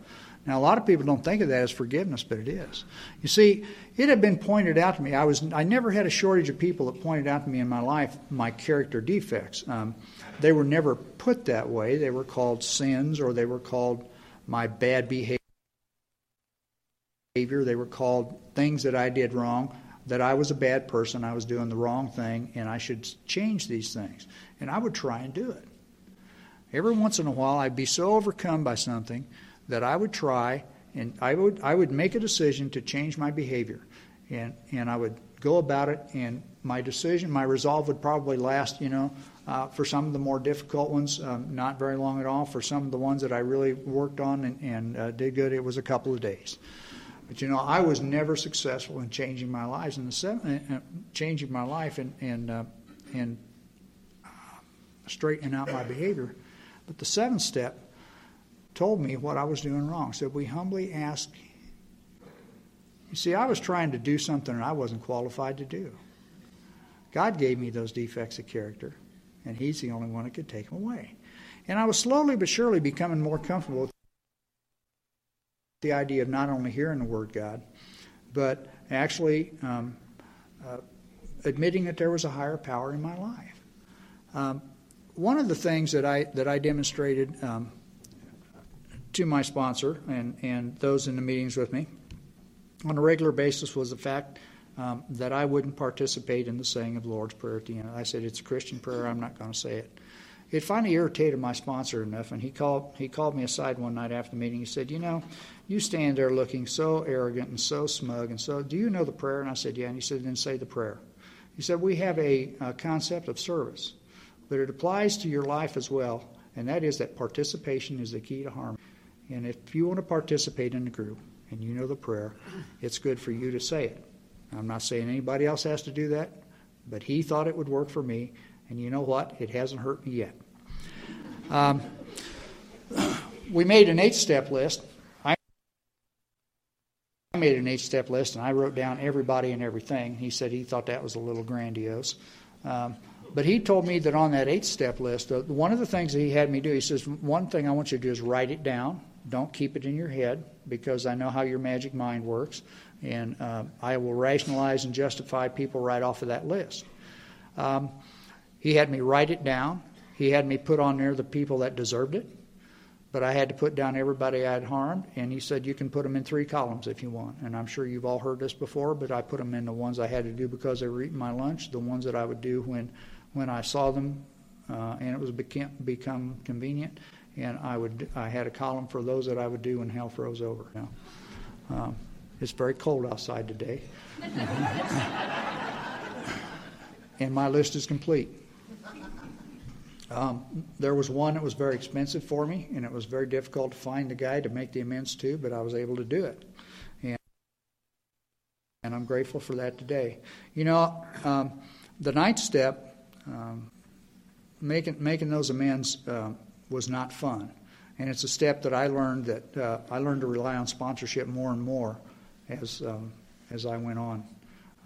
Now, a lot of people don't think of that as forgiveness, but it is. You see, it had been pointed out to me. I was I never had a shortage of people that pointed out to me in my life my character defects. Um, they were never put that way. They were called sins, or they were called my bad behavior. They were called things that I did wrong. That I was a bad person. I was doing the wrong thing, and I should change these things. And I would try and do it. Every once in a while, I'd be so overcome by something that I would try and I would I would make a decision to change my behavior, and and I would go about it. And my decision, my resolve would probably last, you know, uh, for some of the more difficult ones, um, not very long at all. For some of the ones that I really worked on and, and uh, did good, it was a couple of days. But you know, I was never successful in changing my lives in the seven, uh, changing my life and and uh, and uh, straightening out my behavior. But the seventh step told me what I was doing wrong. So we humbly ask. You see, I was trying to do something I wasn't qualified to do. God gave me those defects of character, and He's the only one that could take them away. And I was slowly but surely becoming more comfortable the idea of not only hearing the Word God, but actually um, uh, admitting that there was a higher power in my life. Um, one of the things that I that I demonstrated um, to my sponsor and, and those in the meetings with me on a regular basis was the fact um, that I wouldn't participate in the saying of the Lord's Prayer at the end. I said, It's a Christian prayer, I'm not going to say it. It finally irritated my sponsor enough, and he called, he called me aside one night after the meeting. He said, You know, you stand there looking so arrogant and so smug, and so, do you know the prayer? And I said, Yeah. And he said, Then say the prayer. He said, We have a, a concept of service, but it applies to your life as well, and that is that participation is the key to harmony. And if you want to participate in the group and you know the prayer, it's good for you to say it. I'm not saying anybody else has to do that, but he thought it would work for me. And you know what? It hasn't hurt me yet. Um, we made an eight step list. I made an eight step list and I wrote down everybody and everything. He said he thought that was a little grandiose. Um, but he told me that on that eight step list, uh, one of the things that he had me do, he says, one thing I want you to do is write it down. Don't keep it in your head because I know how your magic mind works. And uh, I will rationalize and justify people right off of that list. Um, he had me write it down. He had me put on there the people that deserved it. But I had to put down everybody I had harmed. And he said, You can put them in three columns if you want. And I'm sure you've all heard this before, but I put them in the ones I had to do because they were eating my lunch, the ones that I would do when, when I saw them uh, and it was became, become convenient and I would I had a column for those that I would do when hell froze over. Know. um, it's very cold outside today, and my list is complete. Um, there was one that was very expensive for me, and it was very difficult to find the guy to make the amends to, but I was able to do it. And, and I'm grateful for that today. You know, um, the ninth step, um, making, making those amends, uh, was not fun. And it's a step that I learned that uh, I learned to rely on sponsorship more and more as um, as I went on,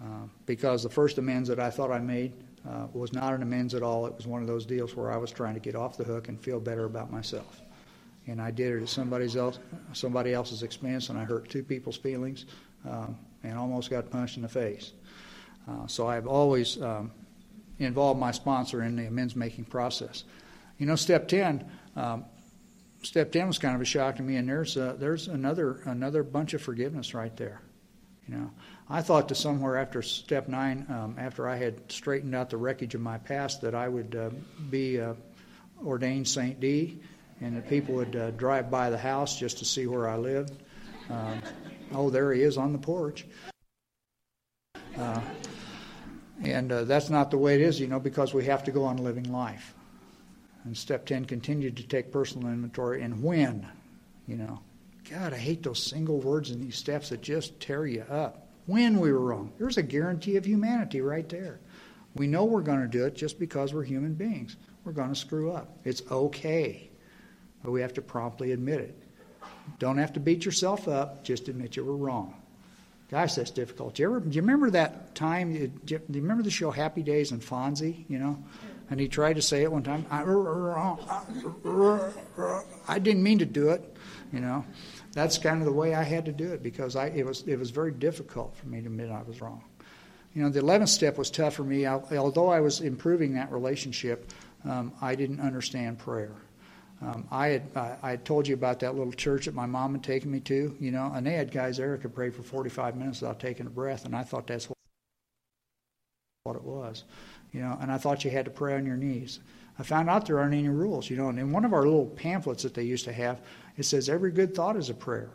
uh, because the first amends that I thought I made uh, was not an amends at all. It was one of those deals where I was trying to get off the hook and feel better about myself, and I did it at somebody's else somebody else's expense, and I hurt two people's feelings, um, and almost got punched in the face. Uh, so I've always um, involved my sponsor in the amends making process. You know, step 10, um, step 10 was kind of a shock to me, and there's, uh, there's another, another bunch of forgiveness right there. You know, I thought to somewhere after step nine, um, after I had straightened out the wreckage of my past, that I would uh, be uh, ordained Saint D, and that people would uh, drive by the house just to see where I lived. Uh, oh, there he is on the porch. Uh, and uh, that's not the way it is, you know, because we have to go on living life. And step 10 continued to take personal inventory. And when, you know, God, I hate those single words in these steps that just tear you up. When we were wrong. There's a guarantee of humanity right there. We know we're going to do it just because we're human beings. We're going to screw up. It's okay. But we have to promptly admit it. Don't have to beat yourself up, just admit you were wrong. Gosh, that's difficult. Do you, ever, do you remember that time? Do you, remember the show Happy Days and Fonzie? You know, and he tried to say it one time. I, I didn't mean to do it. You know, that's kind of the way I had to do it because I, it was it was very difficult for me to admit I was wrong. You know, the eleventh step was tough for me. although I was improving that relationship, um, I didn't understand prayer. Um, I had I, I had told you about that little church that my mom had taken me to, you know, and they had guys there who could pray for 45 minutes without taking a breath, and I thought that's what it was, you know, and I thought you had to pray on your knees. I found out there aren't any rules, you know, and in one of our little pamphlets that they used to have, it says every good thought is a prayer,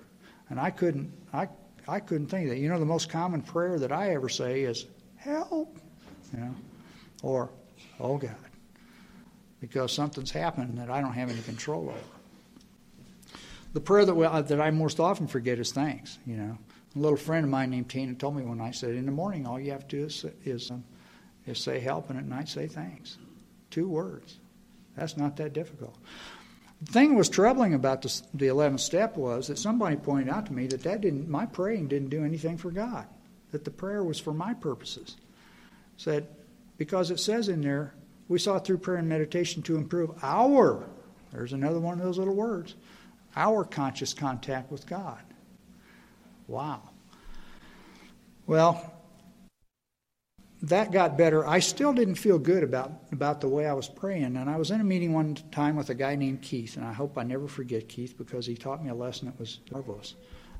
and I couldn't I I couldn't think that. You know, the most common prayer that I ever say is help, you know, or oh God because something's happened that I don't have any control over. The prayer that, we, uh, that I most often forget is thanks. You know, a little friend of mine named Tina told me one night, said, "In the morning, all you have to do is is, um, is say help, and at night say thanks." Two words. That's not that difficult. The thing that was troubling about the, the 11th step was that somebody pointed out to me that, that didn't, my praying didn't do anything for God, that the prayer was for my purposes. Said, because it says in there, we sought through prayer and meditation to improve our, there's another one of those little words, our conscious contact with God. Wow. Well, that got better. I still didn't feel good about, about the way I was praying. And I was in a meeting one time with a guy named Keith, and I hope I never forget Keith because he taught me a lesson that was marvelous.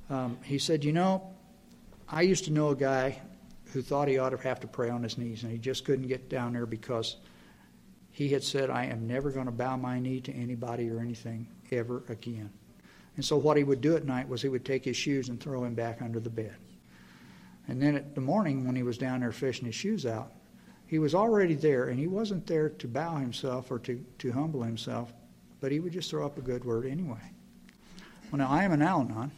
Um, he said, You know, I used to know a guy who thought he ought to have to pray on his knees, and he just couldn't get down there because he had said, I am never going to bow my knee to anybody or anything ever again. And so what he would do at night was he would take his shoes and throw him back under the bed. And then at the morning, when he was down there fishing his shoes out, he was already there, and he wasn't there to bow himself or to, to humble himself, but he would just throw up a good word anyway. Well, now I am an Al Anon,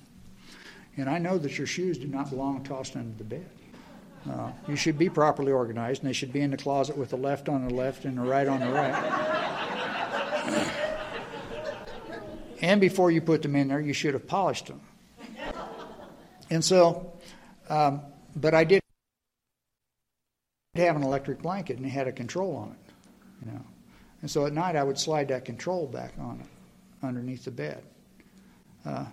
and I know that your shoes do not belong tossed under the bed. Uh, you should be properly organized, and they should be in the closet with the left on the left and the right on the right. and before you put them in there, you should have polished them. And so, um, but I did have an electric blanket and it had a control on it, you know. And so at night I would slide that control back on it underneath the bed. Uh,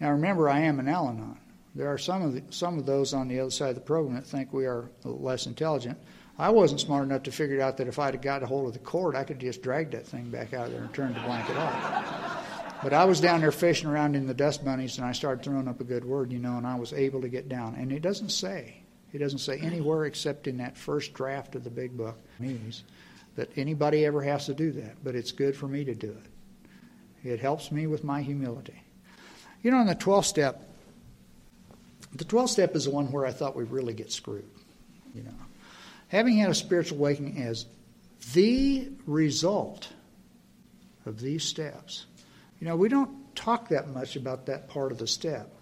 now remember, I am an Al Anon. There are some of the, some of those on the other side of the program that think we are less intelligent. I wasn't smart enough to figure out that if I'd have got a hold of the cord, I could just drag that thing back out of there and turn the blanket off. But I was down there fishing around in the dust bunnies, and I started throwing up a good word, you know, and I was able to get down. And it doesn't say, it doesn't say anywhere except in that first draft of the big book, means that anybody ever has to do that. But it's good for me to do it. It helps me with my humility. You know, in the 12th step, the 12th step is the one where I thought we really get screwed. You know, having had a spiritual awakening as the result of these steps. You know, we don't talk that much about that part of the step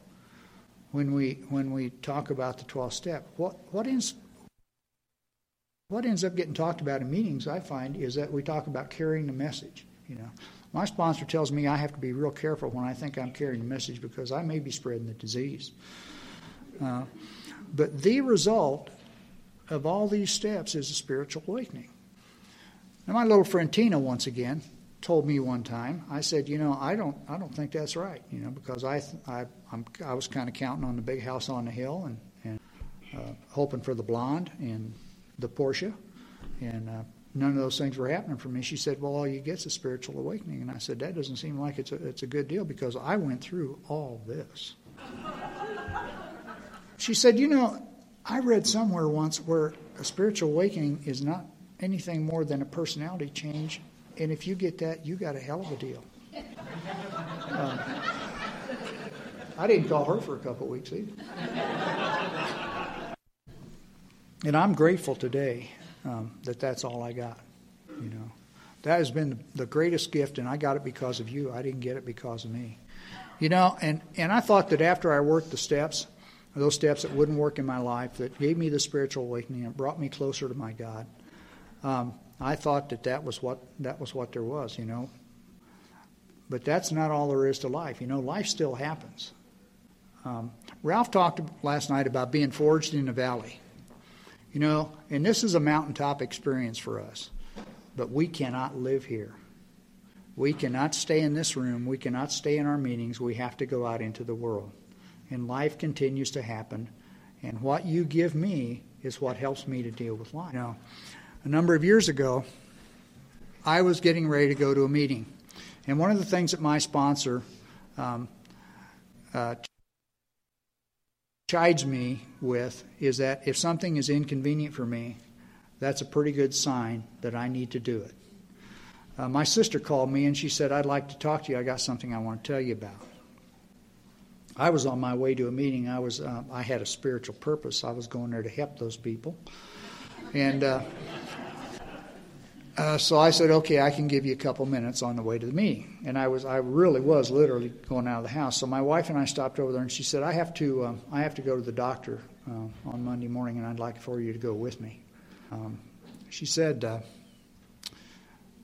when we when we talk about the 12th step. What what ends what ends up getting talked about in meetings, I find, is that we talk about carrying the message. You know, my sponsor tells me I have to be real careful when I think I'm carrying the message because I may be spreading the disease. Uh, but the result of all these steps is a spiritual awakening. Now, my little friend Tina, once again, told me one time. I said, you know, I don't, I don't think that's right. You know, because I, I, I'm, i was kind of counting on the big house on the hill and, and uh, hoping for the blonde and the Porsche, and uh, none of those things were happening for me. She said, well, all you get is a spiritual awakening, and I said, that doesn't seem like it's a, it's a good deal because I went through all this. She said, You know, I read somewhere once where a spiritual awakening is not anything more than a personality change. And if you get that, you got a hell of a deal. Uh, I didn't call her for a couple weeks either. And I'm grateful today um, that that's all I got. You know, that has been the greatest gift, and I got it because of you. I didn't get it because of me. You know, and, and I thought that after I worked the steps, those steps that wouldn't work in my life, that gave me the spiritual awakening and brought me closer to my God, um, I thought that that was what that was what there was. You know, but that's not all there is to life. You know, life still happens. Um, Ralph talked last night about being forged in the valley. You know, and this is a mountaintop experience for us, but we cannot live here. We cannot stay in this room. We cannot stay in our meetings. We have to go out into the world. And life continues to happen. And what you give me is what helps me to deal with life. You know, a number of years ago, I was getting ready to go to a meeting. And one of the things that my sponsor um, uh, chides me with is that if something is inconvenient for me, that's a pretty good sign that I need to do it. Uh, my sister called me and she said, I'd like to talk to you. I got something I want to tell you about. I was on my way to a meeting. I was uh, I had a spiritual purpose. I was going there to help those people, and uh, uh, so I said, okay, I can give you a couple minutes on the way to the meeting. And I was, I really was literally going out of the house. So my wife and I stopped over there, and she said, I have to, um, I have to go to the doctor uh, on Monday morning, and I'd like for you to go with me. Um, she said, uh,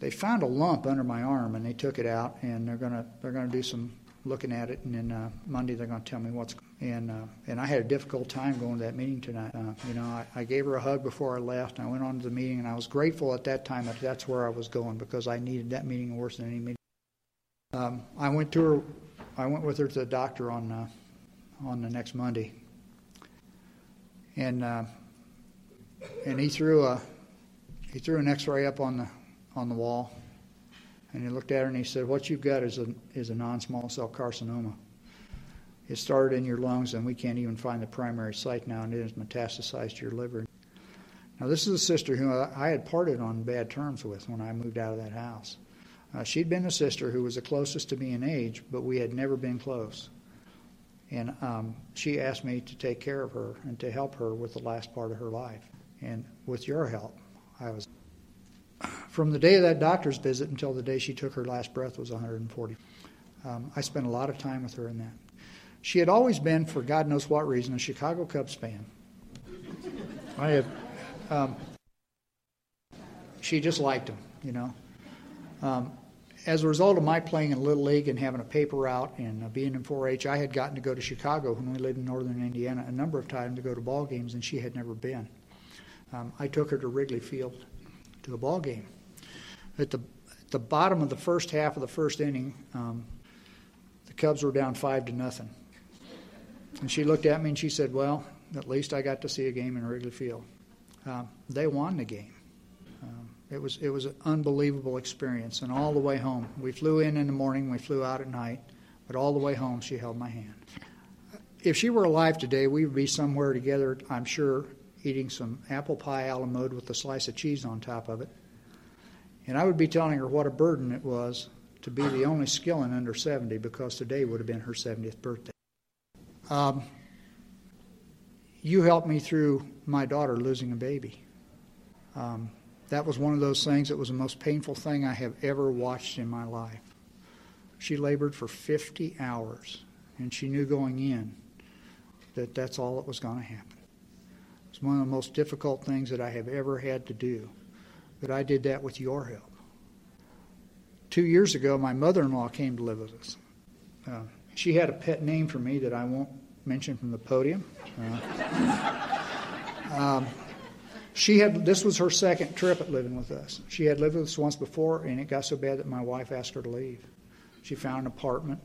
they found a lump under my arm, and they took it out, and they're gonna, they're gonna do some looking at it, and then uh, Monday they're going to tell me what's. And uh, and I had a difficult time going to that meeting tonight. Uh, you know, I, I gave her a hug before I left. And I went on to the meeting, and I was grateful at that time that that's where I was going because I needed that meeting worse than any meeting. Um, I went to her. I went with her to the doctor on uh, on the next Monday, and uh, and he threw a he threw an X-ray up on the on the wall and he looked at her and he said, What you've got is a, is a non small cell carcinoma. It started in your lungs, and we can't even find the primary site now, and it has metastasized to your liver. Now, this is a sister who I had parted on bad terms with when I moved out of that house. Uh, she'd been a sister who was the closest to me in age, but we had never been close. And um, she asked me to take care of her and to help her with the last part of her life. And with your help, I was from the day of that doctor's visit until the day she took her last breath was 140. Um, I spent a lot of time with her in that. She had always been, for God knows what reason, a Chicago Cubs fan. I. Um, she just liked them, you know. Um, as a result of my playing in Little League and having a paper route and uh, being in 4-H, I had gotten to go to Chicago when we lived in northern Indiana a number of times to go to ball games, and she had never been. Um, I took her to Wrigley Field to a ball game. At the at the bottom of the first half of the first inning, um, the Cubs were down five to nothing. And she looked at me and she said, "Well, at least I got to see a game in Wrigley Field." Um, they won the game. Um, it was it was an unbelievable experience, and all the way home, we flew in in the morning, we flew out at night, but all the way home, she held my hand. If she were alive today, we would be somewhere together, I'm sure, eating some apple pie a la mode with a slice of cheese on top of it. And I would be telling her what a burden it was to be the only skilling under 70 because today would have been her 70th birthday. Um, you helped me through my daughter losing a baby. Um, that was one of those things that was the most painful thing I have ever watched in my life. She labored for 50 hours, and she knew going in that that's all that was going to happen. It's one of the most difficult things that I have ever had to do. But I did that with your help. Two years ago, my mother in law came to live with us. Uh, she had a pet name for me that I won't mention from the podium. Uh, um, she had this was her second trip at living with us. She had lived with us once before, and it got so bad that my wife asked her to leave. She found an apartment.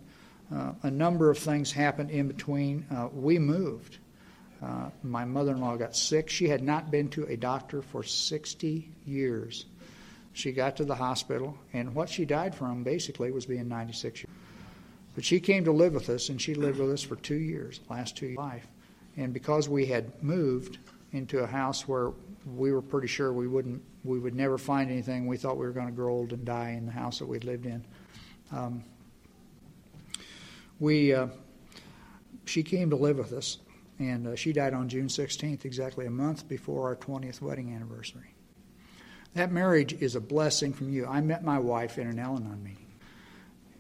Uh, a number of things happened in between. Uh, we moved. Uh, my mother in law got sick. She had not been to a doctor for 60 years. She got to the hospital, and what she died from basically was being 96 years. But she came to live with us, and she lived with us for two years, last two years of life. And because we had moved into a house where we were pretty sure we wouldn't, we would never find anything, we thought we were going to grow old and die in the house that we'd lived in. Um, we uh, she came to live with us, and uh, she died on June 16th, exactly a month before our 20th wedding anniversary. That marriage is a blessing from you. I met my wife in an Al Anon meeting,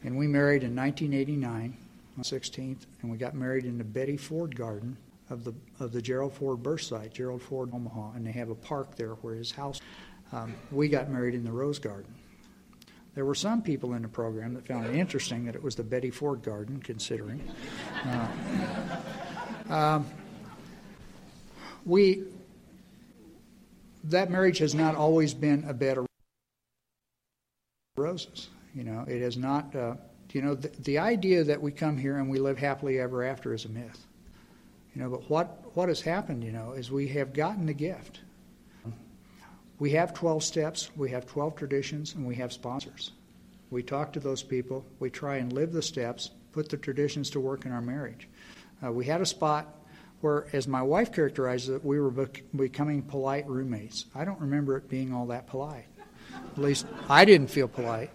and we married in 1989 on 16th, and we got married in the Betty Ford Garden of the of the Gerald Ford birth site, Gerald Ford, Omaha, and they have a park there where his house. Um, we got married in the Rose Garden. There were some people in the program that found it interesting that it was the Betty Ford Garden, considering. Uh, um, we that marriage has not always been a bed of roses. You know, it is not. Uh, you know, the, the idea that we come here and we live happily ever after is a myth. You know, but what what has happened? You know, is we have gotten the gift we have 12 steps, we have 12 traditions, and we have sponsors. We talk to those people, we try and live the steps, put the traditions to work in our marriage. Uh, we had a spot where, as my wife characterized it, we were bec- becoming polite roommates. I don't remember it being all that polite. At least I didn't feel polite.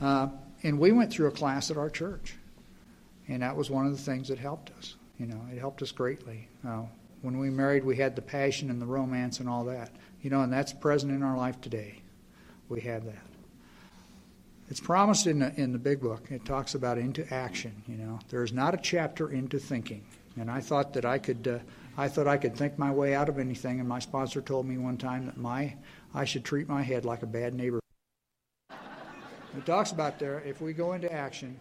Uh, and we went through a class at our church. And that was one of the things that helped us. You know, it helped us greatly. Uh, when we married, we had the passion and the romance and all that. You know, and that's present in our life today. We have that. It's promised in the, in the big book. It talks about into action. You know, there's not a chapter into thinking. And I thought that I could, uh, I thought I could think my way out of anything. And my sponsor told me one time that my, I should treat my head like a bad neighbor. It talks about there if we go into action,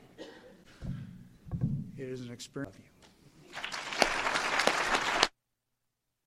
it is an experience.